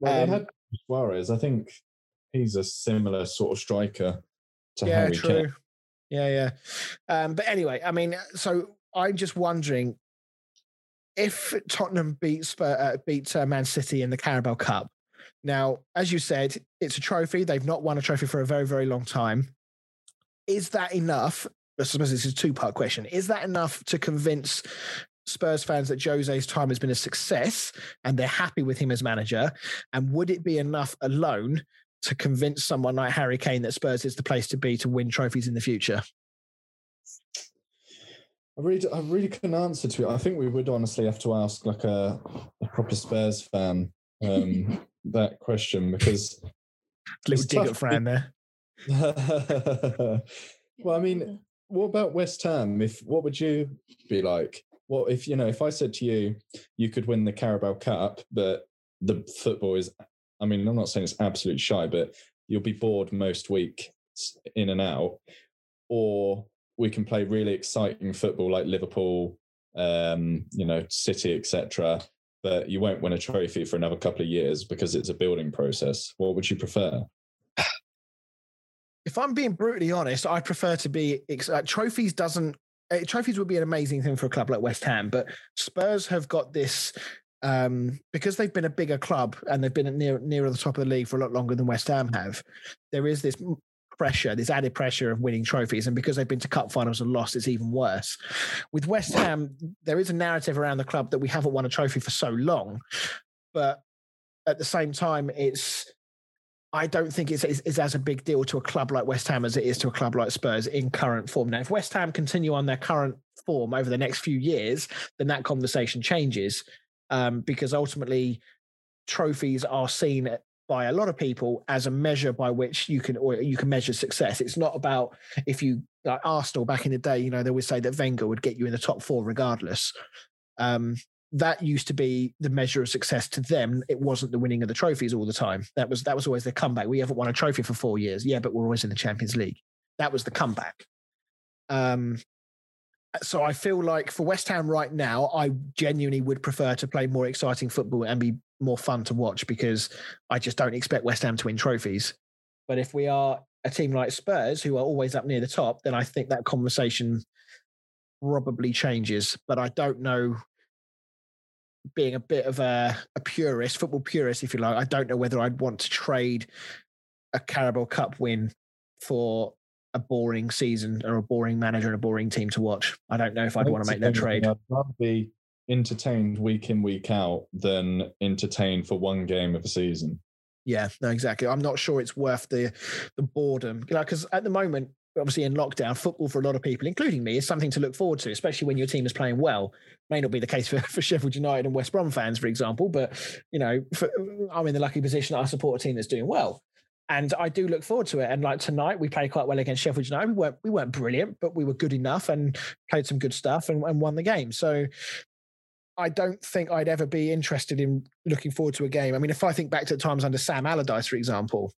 Well, Um, they had Suarez. I think he's a similar sort of striker to yeah, Harry true. Kane. Yeah, yeah. Um, but anyway, I mean, so I'm just wondering if Tottenham beats uh, beat uh, Man City in the Carabao Cup. Now, as you said, it's a trophy. They've not won a trophy for a very, very long time. Is that enough? I suppose this is a two-part question. Is that enough to convince Spurs fans that Jose's time has been a success and they're happy with him as manager? And would it be enough alone to convince someone like Harry Kane that Spurs is the place to be to win trophies in the future? I really, I really couldn't answer to it. I think we would honestly have to ask like a, a proper Spurs fan um, that question because. Little dig at Fran there. well, I mean, what about West Ham? If what would you be like? What if you know? If I said to you, you could win the Carabao Cup, but the football is. I mean, I'm not saying it's absolutely shy, but you'll be bored most week in and out, or we can play really exciting football like Liverpool, um, you know, City, etc. But you won't win a trophy for another couple of years because it's a building process. What would you prefer? If I'm being brutally honest, I prefer to be uh, trophies. Doesn't uh, trophies would be an amazing thing for a club like West Ham, but Spurs have got this um, because they've been a bigger club and they've been near nearer the top of the league for a lot longer than West Ham have. There is this pressure, this added pressure of winning trophies, and because they've been to cup finals and lost, it's even worse. With West Ham, there is a narrative around the club that we haven't won a trophy for so long, but at the same time, it's I don't think it's, it's, it's, as a big deal to a club like West Ham as it is to a club like Spurs in current form. Now, if West Ham continue on their current form over the next few years, then that conversation changes um, because ultimately trophies are seen by a lot of people as a measure by which you can or you can measure success. It's not about if you like Arsenal back in the day, you know, they would say that Wenger would get you in the top four regardless. Um, that used to be the measure of success to them. It wasn't the winning of the trophies all the time. That was that was always the comeback. We haven't won a trophy for four years. Yeah, but we're always in the Champions League. That was the comeback. Um, so I feel like for West Ham right now, I genuinely would prefer to play more exciting football and be more fun to watch because I just don't expect West Ham to win trophies. But if we are a team like Spurs, who are always up near the top, then I think that conversation probably changes. But I don't know. Being a bit of a, a purist, football purist, if you like, I don't know whether I'd want to trade a Carabao Cup win for a boring season or a boring manager and a boring team to watch. I don't know if I'd want to make that trade. I'd rather be entertained week in, week out than entertained for one game of a season. Yeah, no, exactly. I'm not sure it's worth the the boredom. You know, because at the moment, obviously in lockdown, football for a lot of people, including me, is something to look forward to, especially when your team is playing well. May not be the case for, for Sheffield United and West Brom fans, for example, but you know, for, I'm in the lucky position that I support a team that's doing well and I do look forward to it. And like tonight, we played quite well against Sheffield United. We weren't we weren't brilliant, but we were good enough and played some good stuff and, and won the game. So I don't think I'd ever be interested in looking forward to a game. I mean, if I think back to the times under Sam Allardyce, for example,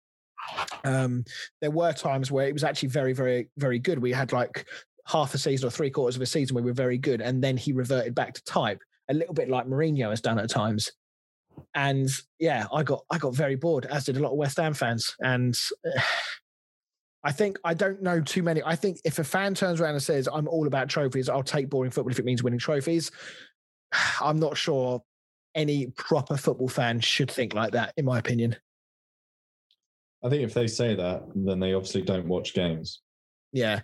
um, there were times where it was actually very, very, very good. We had like half a season or three quarters of a season where we were very good, and then he reverted back to type, a little bit like Mourinho has done at times and yeah, I got I got very bored, as did a lot of West Ham fans. And uh, I think I don't know too many. I think if a fan turns around and says, "I'm all about trophies," I'll take boring football if it means winning trophies. I'm not sure any proper football fan should think like that, in my opinion. I think if they say that, then they obviously don't watch games. Yeah,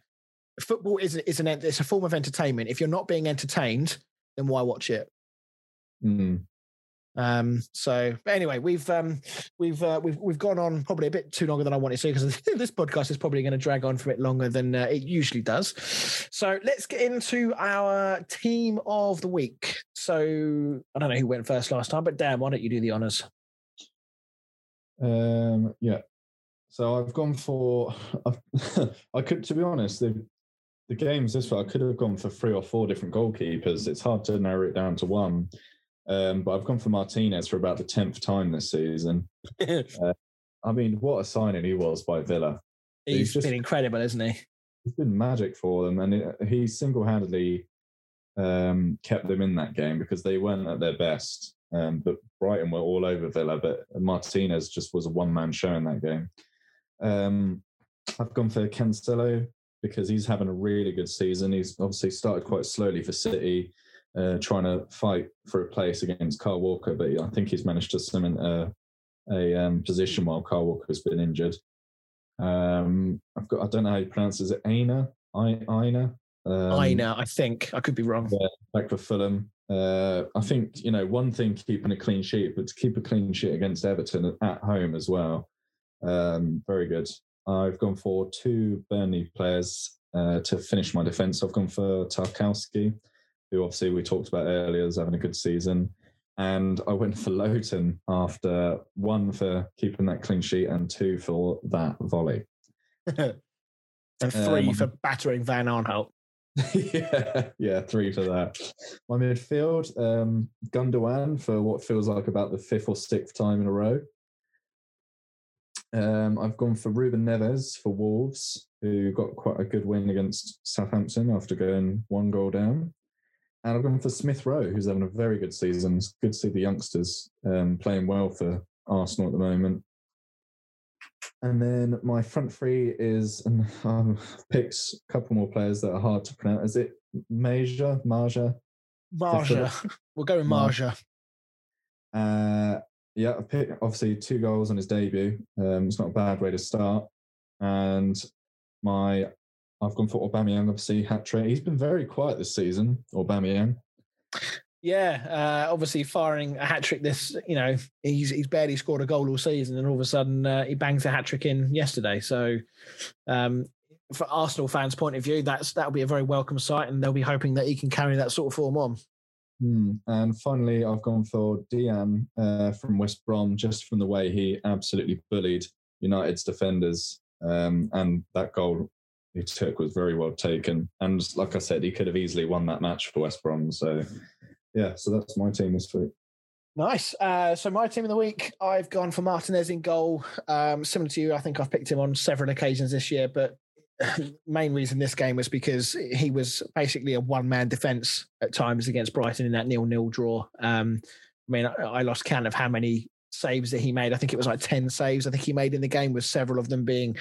football is is an it's a form of entertainment. If you're not being entertained, then why watch it? Mm. Um, so, anyway, we've um, we've uh, we've we've gone on probably a bit too longer than I wanted to because this podcast is probably going to drag on for a bit longer than uh, it usually does. So let's get into our team of the week. So I don't know who went first last time, but Dan, why don't you do the honors? Um, yeah. So I've gone for. I could, to be honest, the the games this far, I could have gone for three or four different goalkeepers. It's hard to narrow it down to one. Um, but I've gone for Martinez for about the tenth time this season. uh, I mean, what a signing he was by Villa. He's, he's just, been incredible, isn't he? He's been magic for them, and it, he single-handedly um, kept them in that game because they weren't at their best. Um, but Brighton were all over Villa, but Martinez just was a one-man show in that game. Um, I've gone for Cancelo because he's having a really good season. He's obviously started quite slowly for City uh, trying to fight for a place against Kyle Walker, but I think he's managed to cement a, a um, position while Kyle Walker's been injured. Um, I've got I don't know how you pronounce it. Is it Aina? I Aina? Um, Aina, I think I could be wrong. Yeah, back for Fulham. Uh, I think you know one thing keeping a clean sheet, but to keep a clean sheet against Everton at home as well. Um, very good. I've gone for two Burnley players uh, to finish my defence. I've gone for Tarkowski who obviously we talked about earlier is having a good season. And I went for Lowton after one for keeping that clean sheet and two for that volley. and three um, for battering Van Aanholt. yeah, yeah, three for that. My midfield, um, Gundogan for what feels like about the fifth or sixth time in a row. Um, I've gone for Ruben Neves for Wolves, who got quite a good win against Southampton after going one goal down. And I've gone for Smith Rowe, who's having a very good season. It's good to see the youngsters um, playing well for Arsenal at the moment. And then my front three is, and um, picks a couple more players that are hard to pronounce. Is it Maja? Marja? Marja. We'll go with Marja. Uh, yeah, I picked obviously two goals on his debut. Um, it's not a bad way to start. And my, I've gone for Aubameyang, obviously hat trick. He's been very quiet this season, Aubameyang. Yeah, uh, obviously firing a hat trick. This, you know, he's he's barely scored a goal all season, and all of a sudden uh, he bangs a hat trick in yesterday. So, um, for Arsenal fans' point of view, that's that'll be a very welcome sight, and they'll be hoping that he can carry that sort of form on. Hmm. And finally, I've gone for Diagne uh, from West Brom, just from the way he absolutely bullied United's defenders, um, and that goal he took was very well taken. And like I said, he could have easily won that match for West Brom. So yeah, so that's my team this week. Nice. Uh, so my team of the week, I've gone for Martinez in goal. Um, similar to you, I think I've picked him on several occasions this year, but main reason this game was because he was basically a one man defense at times against Brighton in that nil nil draw. Um, I mean, I, I lost count of how many saves that he made. I think it was like 10 saves I think he made in the game, with several of them being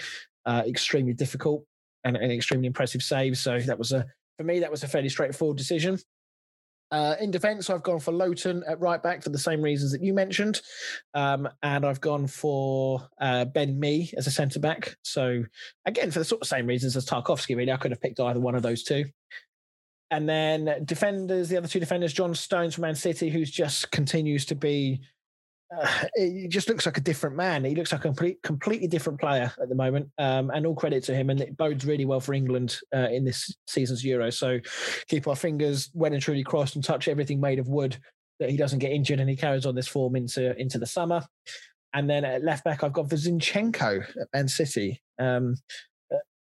uh, extremely difficult and, and extremely impressive save. So that was a, for me, that was a fairly straightforward decision. Uh, in defence, I've gone for Lowton at right back for the same reasons that you mentioned, um, and I've gone for uh, Ben Mee as a centre back. So again, for the sort of same reasons as Tarkowski, really, I could have picked either one of those two. And then defenders, the other two defenders, John Stones from Man City, who's just continues to be uh, he just looks like a different man. He looks like a complete, completely different player at the moment. Um, and all credit to him. And it bodes really well for England uh, in this season's Euro. So keep our fingers well and truly crossed and touch everything made of wood that he doesn't get injured and he carries on this form into into the summer. And then at left back, I've got Zinchenko at Man City. Um,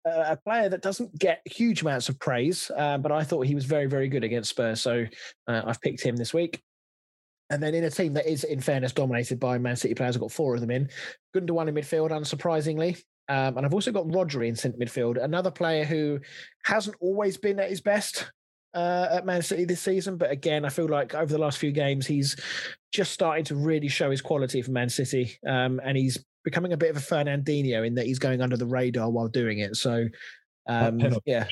a player that doesn't get huge amounts of praise, uh, but I thought he was very, very good against Spurs. So uh, I've picked him this week. And then in a team that is, in fairness, dominated by Man City players, I've got four of them in. Gundogan in midfield, unsurprisingly. Um, and I've also got Rodri in centre midfield, another player who hasn't always been at his best uh, at Man City this season. But again, I feel like over the last few games, he's just starting to really show his quality for Man City. Um, and he's becoming a bit of a Fernandinho in that he's going under the radar while doing it. So, um, yeah.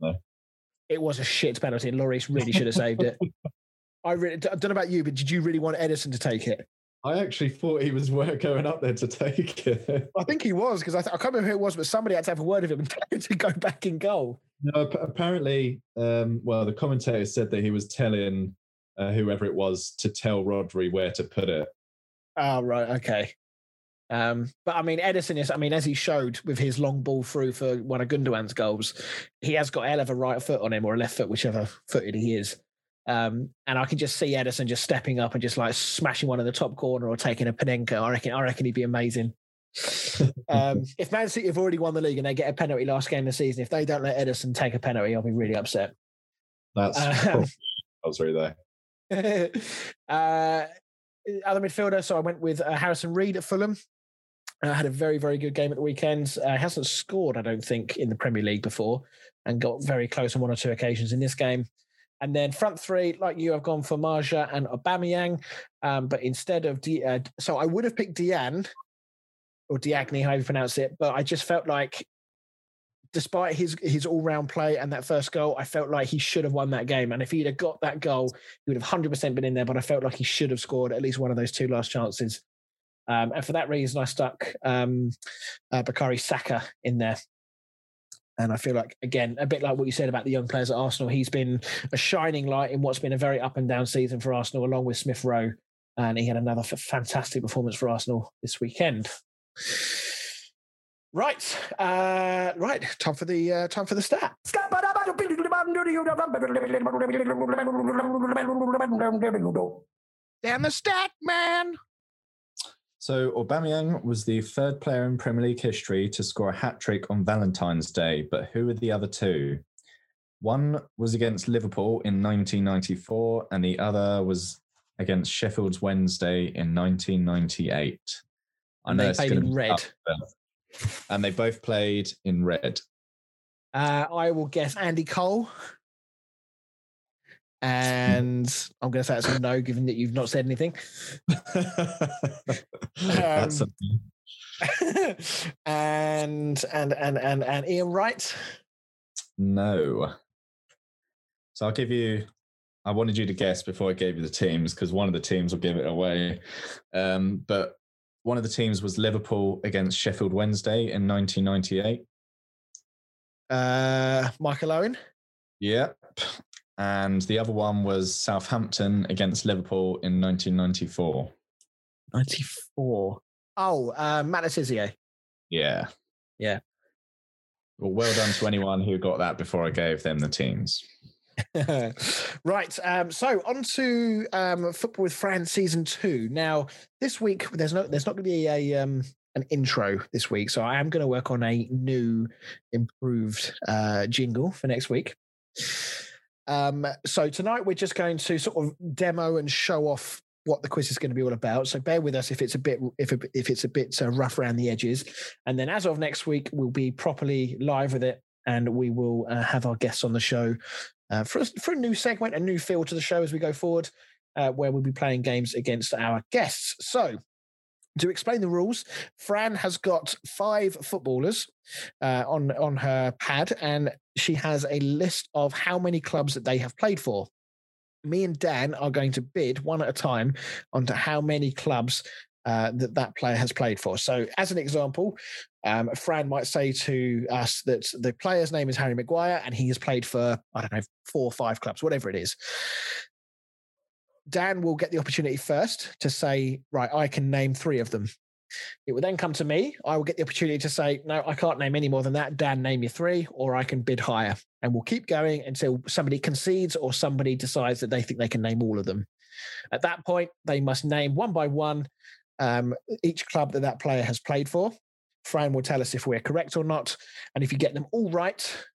Though. It was a shit penalty. Lloris really should have saved it. I really, I don't know about you, but did you really want Ederson to take it? I actually thought he was going up there to take it. I think he was because I, th- I, can't remember who it was, but somebody had to have a word with him and tell him to go back in goal. No, apparently, um, well, the commentator said that he was telling uh, whoever it was to tell Rodri where to put it. Oh, right. Okay. Um, but I mean, Ederson is, I mean, as he showed with his long ball through for one of Gundogan's goals, he has got a hell of a right foot on him or a left foot, whichever footed he is. Um, and I can just see Ederson just stepping up and just like smashing one in the top corner or taking a Panenka. I reckon, I reckon he'd be amazing. um, if Man City have already won the league and they get a penalty last game of the season, if they don't let Ederson take a penalty, I'll be really upset. That's um, I was really there. uh, other midfielder, so I went with uh, Harrison Reed at Fulham. Uh, had a very, very good game at the weekend. Uh, hasn't scored, I don't think, in the Premier League before, and got very close on one or two occasions in this game. And then front three, like you, I've gone for Marja and Aubameyang. Um, but instead of uh, so I would have picked Diane or Diagne, however you pronounce it. But I just felt like, despite his his all round play and that first goal, I felt like he should have won that game. And if he'd have got that goal, he would have hundred percent been in there. But I felt like he should have scored at least one of those two last chances. Um, and for that reason, I stuck um, uh, Bukayo Saka in there. And I feel like, again, a bit like what you said about the young players at Arsenal, he's been a shining light in what's been a very up and down season for Arsenal, along with Smith Rowe. And he had another fantastic performance for Arsenal this weekend. Right, uh, right. Time for the uh, time for the stat. Damn the stat, man. So Aubameyang was the third player in Premier League history to score a hat trick on Valentine's Day, but who were the other two? One was against Liverpool in 1994, and the other was against Sheffield's Wednesday in 1998. I know they played in red, and they both played in red. Uh, I will guess Andy Cole. And I'm going to say that's a no, given that you've not said anything. Um, and and and and and Ian Wright. no. So I'll give you. I wanted you to guess before I gave you the teams because one of the teams will give it away. Um, but one of the teams was Liverpool against Sheffield Wednesday in 1998. Uh, Michael Owen. Yep. And the other one was Southampton against Liverpool in 1994. 94. Oh, uh, Matt Le Tissier. Yeah. Yeah. Well, well done to anyone who got that before I gave them the teams. right. Um, so on to um, football with Fran season two. Now, this week there's no there's not going to be a um, an intro this week, so I am going to work on a new, improved uh, jingle for next week. Um, so tonight we're just going to sort of demo and show off what the quiz is going to be all about. So bear with us if it's a bit if if it's a bit uh, rough around the edges. And then as of next week, we'll be properly live with it, and we will uh, have our guests on the show uh, for, for a new segment, a new feel to the show as we go forward, uh, where we'll be playing games against our guests. So, to explain the rules, Fran has got five footballers uh, on on her pad, and she has a list of how many clubs that they have played for. Me and Dan are going to bid one at a time onto how many clubs uh, that that player has played for. So, as an example, um, Fran might say to us that the player's name is Harry Maguire and he has played for, I don't know, four or five clubs, whatever it is. Dan will get the opportunity first to say, right, I can name three of them. It will then come to me. I will get the opportunity to say, no, I can't name any more than that. Dan, name your three, or I can bid higher. And we'll keep going until somebody concedes or somebody decides that they think they can name all of them. At that point, they must name one by one um, each club that that player has played for. Fran will tell us if we're correct or not. And if you get them all right,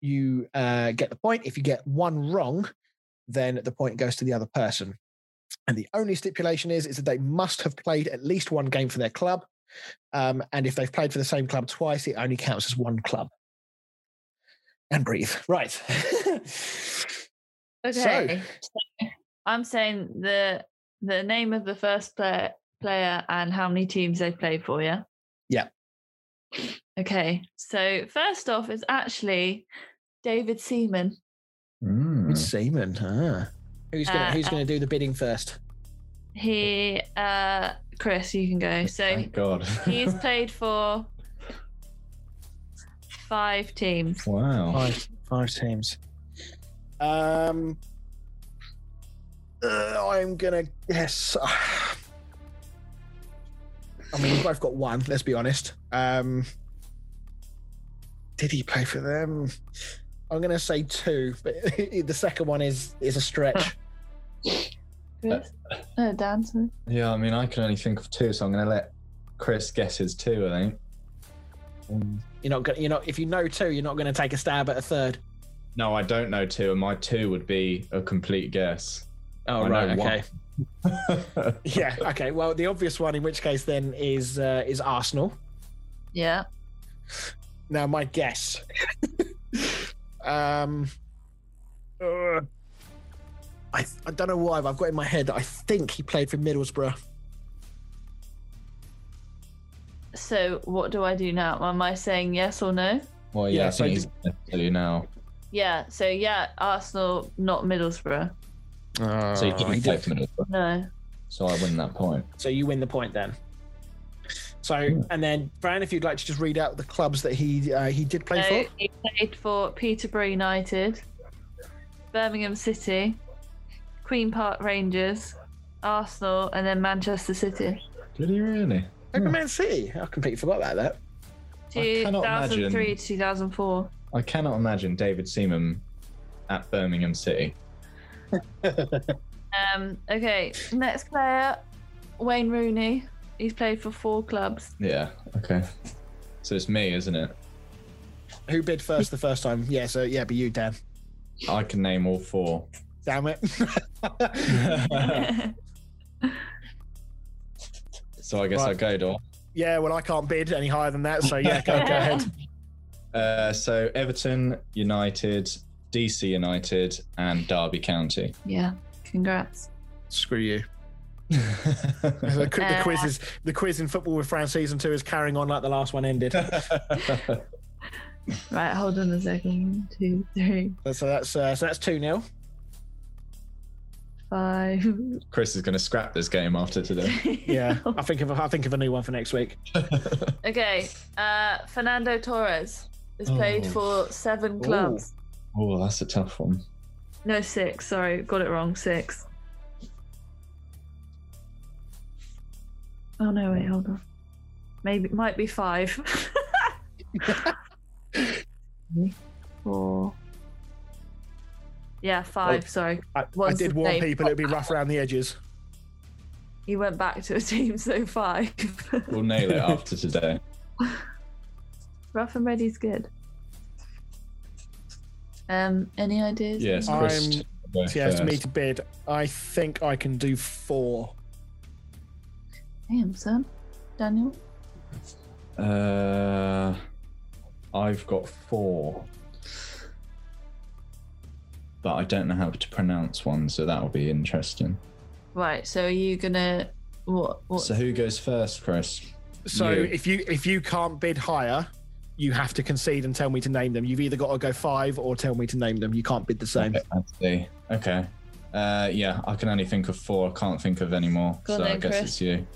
you uh, get the point. If you get one wrong, then the point goes to the other person. And the only stipulation is, is that they must have played at least one game for their club. Um, and if they've played for the same club twice, it only counts as one club. And breathe. Right. Okay. So, I'm saying the the name of the first player player and how many teams they played for, yeah? Yeah. Okay. So first off is actually David Seaman. Mm. It's Seaman. Ah. Who's gonna Uh, Who's gonna do the bidding first? He uh Chris, you can go. So Thank God. he's played for five teams. wow. Five five teams. Um, uh, I'm gonna guess. I mean, we've both got one. Let's be honest. Um, did he play for them? I'm gonna say two, but the second one is is a stretch. Chris? No, Dan. sorry. Yeah, I mean, I can only think of two, so I'm going to let Chris guess his two, I think. Um, You're not gonna. You're not. If you know two, you're not gonna take a stab at a third. no, I don't know two, and my two would be a complete guess. Oh I know right. one. Okay. Yeah. Okay. Well, the obvious one, in which case, then is uh, is Arsenal. Yeah. Now, my guess. um, uh, I I don't know why, but I've got in my head that I think he played for Middlesbrough. So what do I do now? Am I saying yes or no? well, yeah, Yeah, I so think he's tell you now. Yeah. So yeah, Arsenal, not Middlesbrough. Oh, So you didn't he play did. for Middlesbrough, No. so I win that point. So you win the point then. So and then Fran, if you'd like to just read out the clubs that he uh, he did play So for. He played for Peterborough United, Birmingham City, Queen Park Rangers, Arsenal, and then Manchester City. Did he really? Maybe Man City. I completely forgot about that. I cannot 2003 imagine- to 2004. I cannot imagine David Seaman at Birmingham City. Um, okay, next player, Wayne Rooney. He's played for four clubs. Yeah, okay. So it's me, isn't it? Who bid first the first time? Yeah. So yeah, be you, Dan. I can name all four. Damn it. So I guess Right. I go, Dor. yeah. Well, I can't bid any higher than that. So yeah, go, go ahead. Uh, so Everton, United, DC United, and Derby County. Yeah. Congrats. Screw you. the, the Uh, quiz is the quiz in football with France season two is carrying on like the last one ended. Right, hold on a second. One, two, three, so that's uh, so that's two 0 five. Chris is going to scrap this game after today. Yeah, I think of a, I think of a new one for next week. Okay. Uh, Fernando Torres has played Oh. for seven clubs. oh, that's a tough one. No, six. Sorry, got it wrong. Six. Oh no! Wait, hold on. Maybe it might be five. Three, Four. Yeah, five. Sorry, I, I did warn name? people it'd be rough around the edges. You went back to a team, so five. We'll nail it after today. Rough and ready's good. Um, any ideas? Yes, I'm- Chris. go So yeah, me to bid. I think I can do four. Damn, son. Daniel. Uh, I've got four, but I don't know how to pronounce one, so that will be interesting. Right. So are you gonna what? What? So who goes first, Chris? So You. if you if you can't bid higher, you have to concede and tell me to name them. You've either got to go five or tell me to name them. You can't bid the same. Okay, I see. Okay. Uh, yeah, I can only think of four. I can't think of any more. Go on so I then, guess Chris. it's you.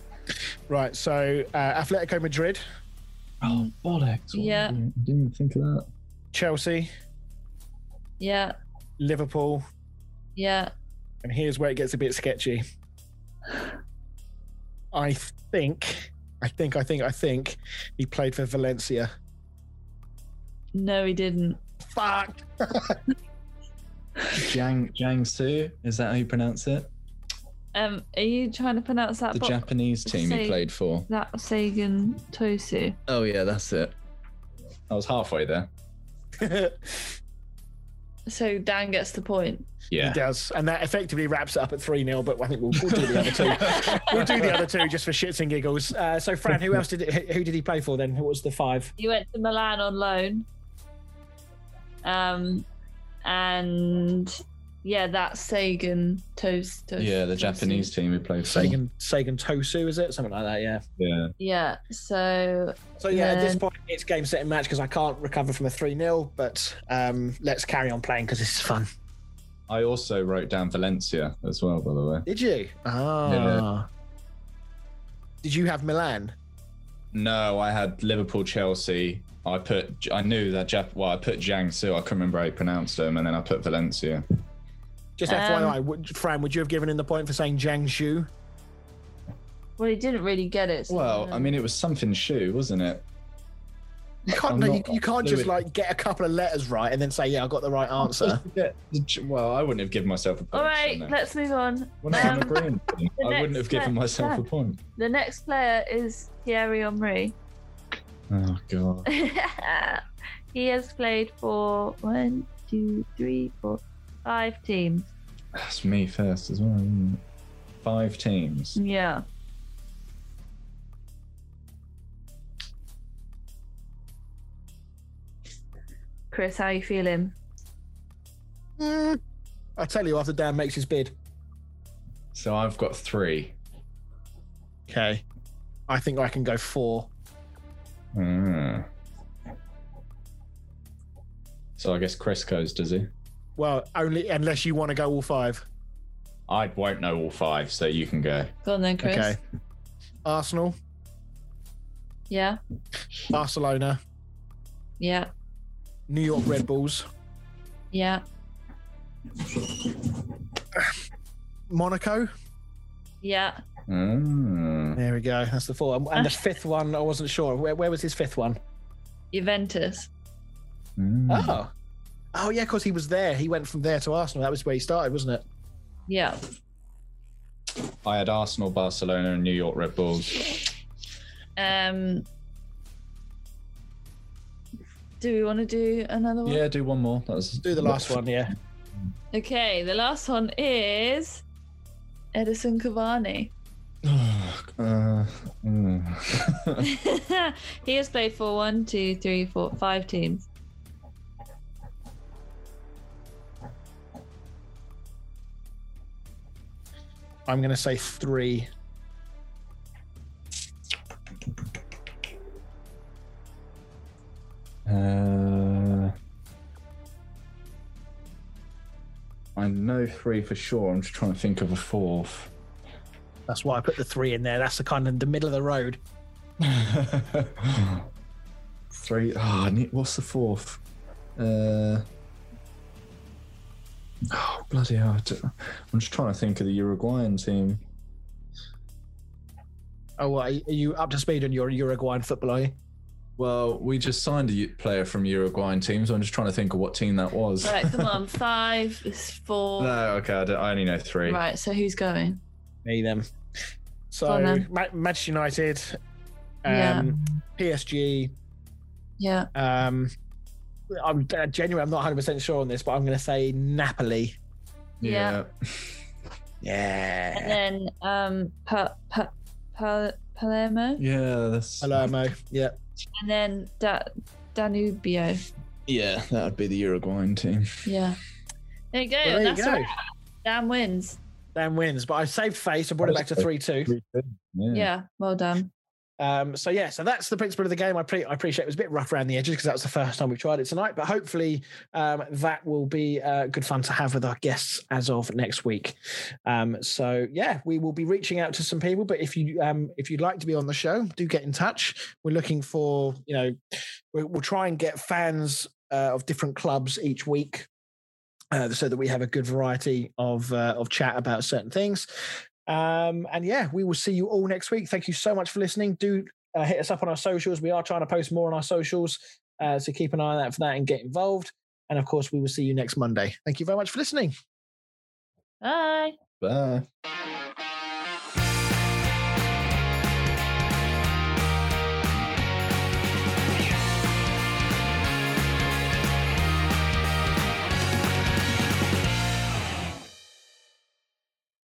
Right. So uh, Atletico Madrid, Oh, mm. bollocks. Yeah. I didn't even think of that. Chelsea, Yeah. Liverpool, Yeah. and here's where it gets a bit sketchy. I think, I think, I think, I think he played for Valencia. No, he didn't. Fuck. Jiang Jiangsu, is that how you pronounce it? Um, are you trying to pronounce that? The bo- Japanese team he played for. that Sagan Tosu. Oh yeah, that's it. I was halfway there. So Dan gets the point. Yeah, he does, and that effectively wraps it up at three 0 But I think we'll, we'll do the other two. we'll do the other two just for shits and giggles. Uh, so, Fran, who else did it, who did he play for then? Who was the five? He went to Milan on loan. Um, and yeah, that's Sagan Tosu. Yeah, the Japanese team he played for. Sagan Sagan Tosu, is it something like that? Yeah. Yeah. Yeah. So So yeah, at this point it's game set and match because I can't recover from a three 0 But um, let's carry on playing because this is fun. I also wrote down Valencia as well, by the way. Did you? Ah. Did you have Milan? No, I had Liverpool, Chelsea. I put, I knew that Jap. Well, I put Jiangsu. I couldn't remember how he pronounced them, and then I put Valencia. Just Um, FYI, would, Fran, would you have given him the point for saying Jiangsu? well, he didn't really get it. so, Well, I mean, it was something shoe, wasn't it? You can't. No, you, you can't just like get a couple of letters right and then say, "Yeah, I got the right answer." Yeah. Well, I wouldn't have given myself a point. All right, shouldn't let's move on. I'm Um, brain, thing, the I wouldn't have given step- myself a point. the next player is Thierry Henry. Oh god. he has played for one, two, three, four, five teams. That's me first as well. Isn't it? Five teams. Yeah. Chris, how are you feeling? Mm, I tell you, after Dan makes his bid. So I've got three. Okay. I think I can go four. Ah. So I guess Chris goes, does he? Well, only unless you want to go all five. I won't know all five, so you can go. Go on then, Chris. Okay. Arsenal, Yeah. Barcelona, Yeah. New York Red Bulls, Yeah. Monaco. Yeah. Ah. There we go. That's the four. And the fifth one, I wasn't sure. Where, where was his fifth one? Juventus. Mm. Oh. Oh, yeah, because he was there. He went from there to Arsenal. That was where he started, wasn't it? Yeah. I had Arsenal, Barcelona, and New York Red Bulls. Um. Do we want to do another one? Yeah, do one more. That was Do the last one, yeah. Okay, the last one is Edinson Cavani. uh, mm. he has played for one, two, three, four, five teams. I'm going to say three. Uh, I know three for sure. I'm just trying to think of a fourth. That's why I put the three in there. That's the kind of the middle of the road. three. Oh, what's the fourth? Uh, oh, bloody hell. I don't- I'm just trying to think of the Uruguayan team. Oh, what, are you up to speed on your Uruguayan football? Are you? Well, we just signed a player from Uruguayan team, so I'm just trying to think of what team that was. Right, come on. Five, is four. No, okay, I, I only know three. Right, so who's going? Me them. So on then. Ma- Manchester United, um, Yeah. PSG. Yeah. Um, I'm genuinely. I'm not 100 percent sure on this, but I'm going to say Napoli. Yeah. Yeah, And then um pa- pa- pa- Palermo. Yeah, that's Palermo. Yeah, And then da- Danubio. yeah, that would be the Uruguayan team. Yeah. There you go. Well, there you go. all right. Dan wins. Dan wins, but I saved face and brought it back to three two. Yeah. Yeah. Well done. Um, so yeah, so that's the principle of the game. I, pre- I appreciate it was a bit rough around the edges because that was the first time we tried it tonight, but hopefully um, that will be uh, good fun to have with our guests as of next week. Um, so yeah, we will be reaching out to some people, but if you um, if you'd like to be on the show, do get in touch. We're looking for you know we- we'll try and get fans uh, of different clubs each week. Uh, so that we have a good variety of uh, of chat about certain things. Um, and yeah, we will see you all next week. Thank you so much for listening. Do uh, hit us up on our socials. We are trying to post more on our socials, uh, so keep an eye on that for that and get involved. And of course, we will see you next Monday. Thank you very much for listening. Bye. Bye.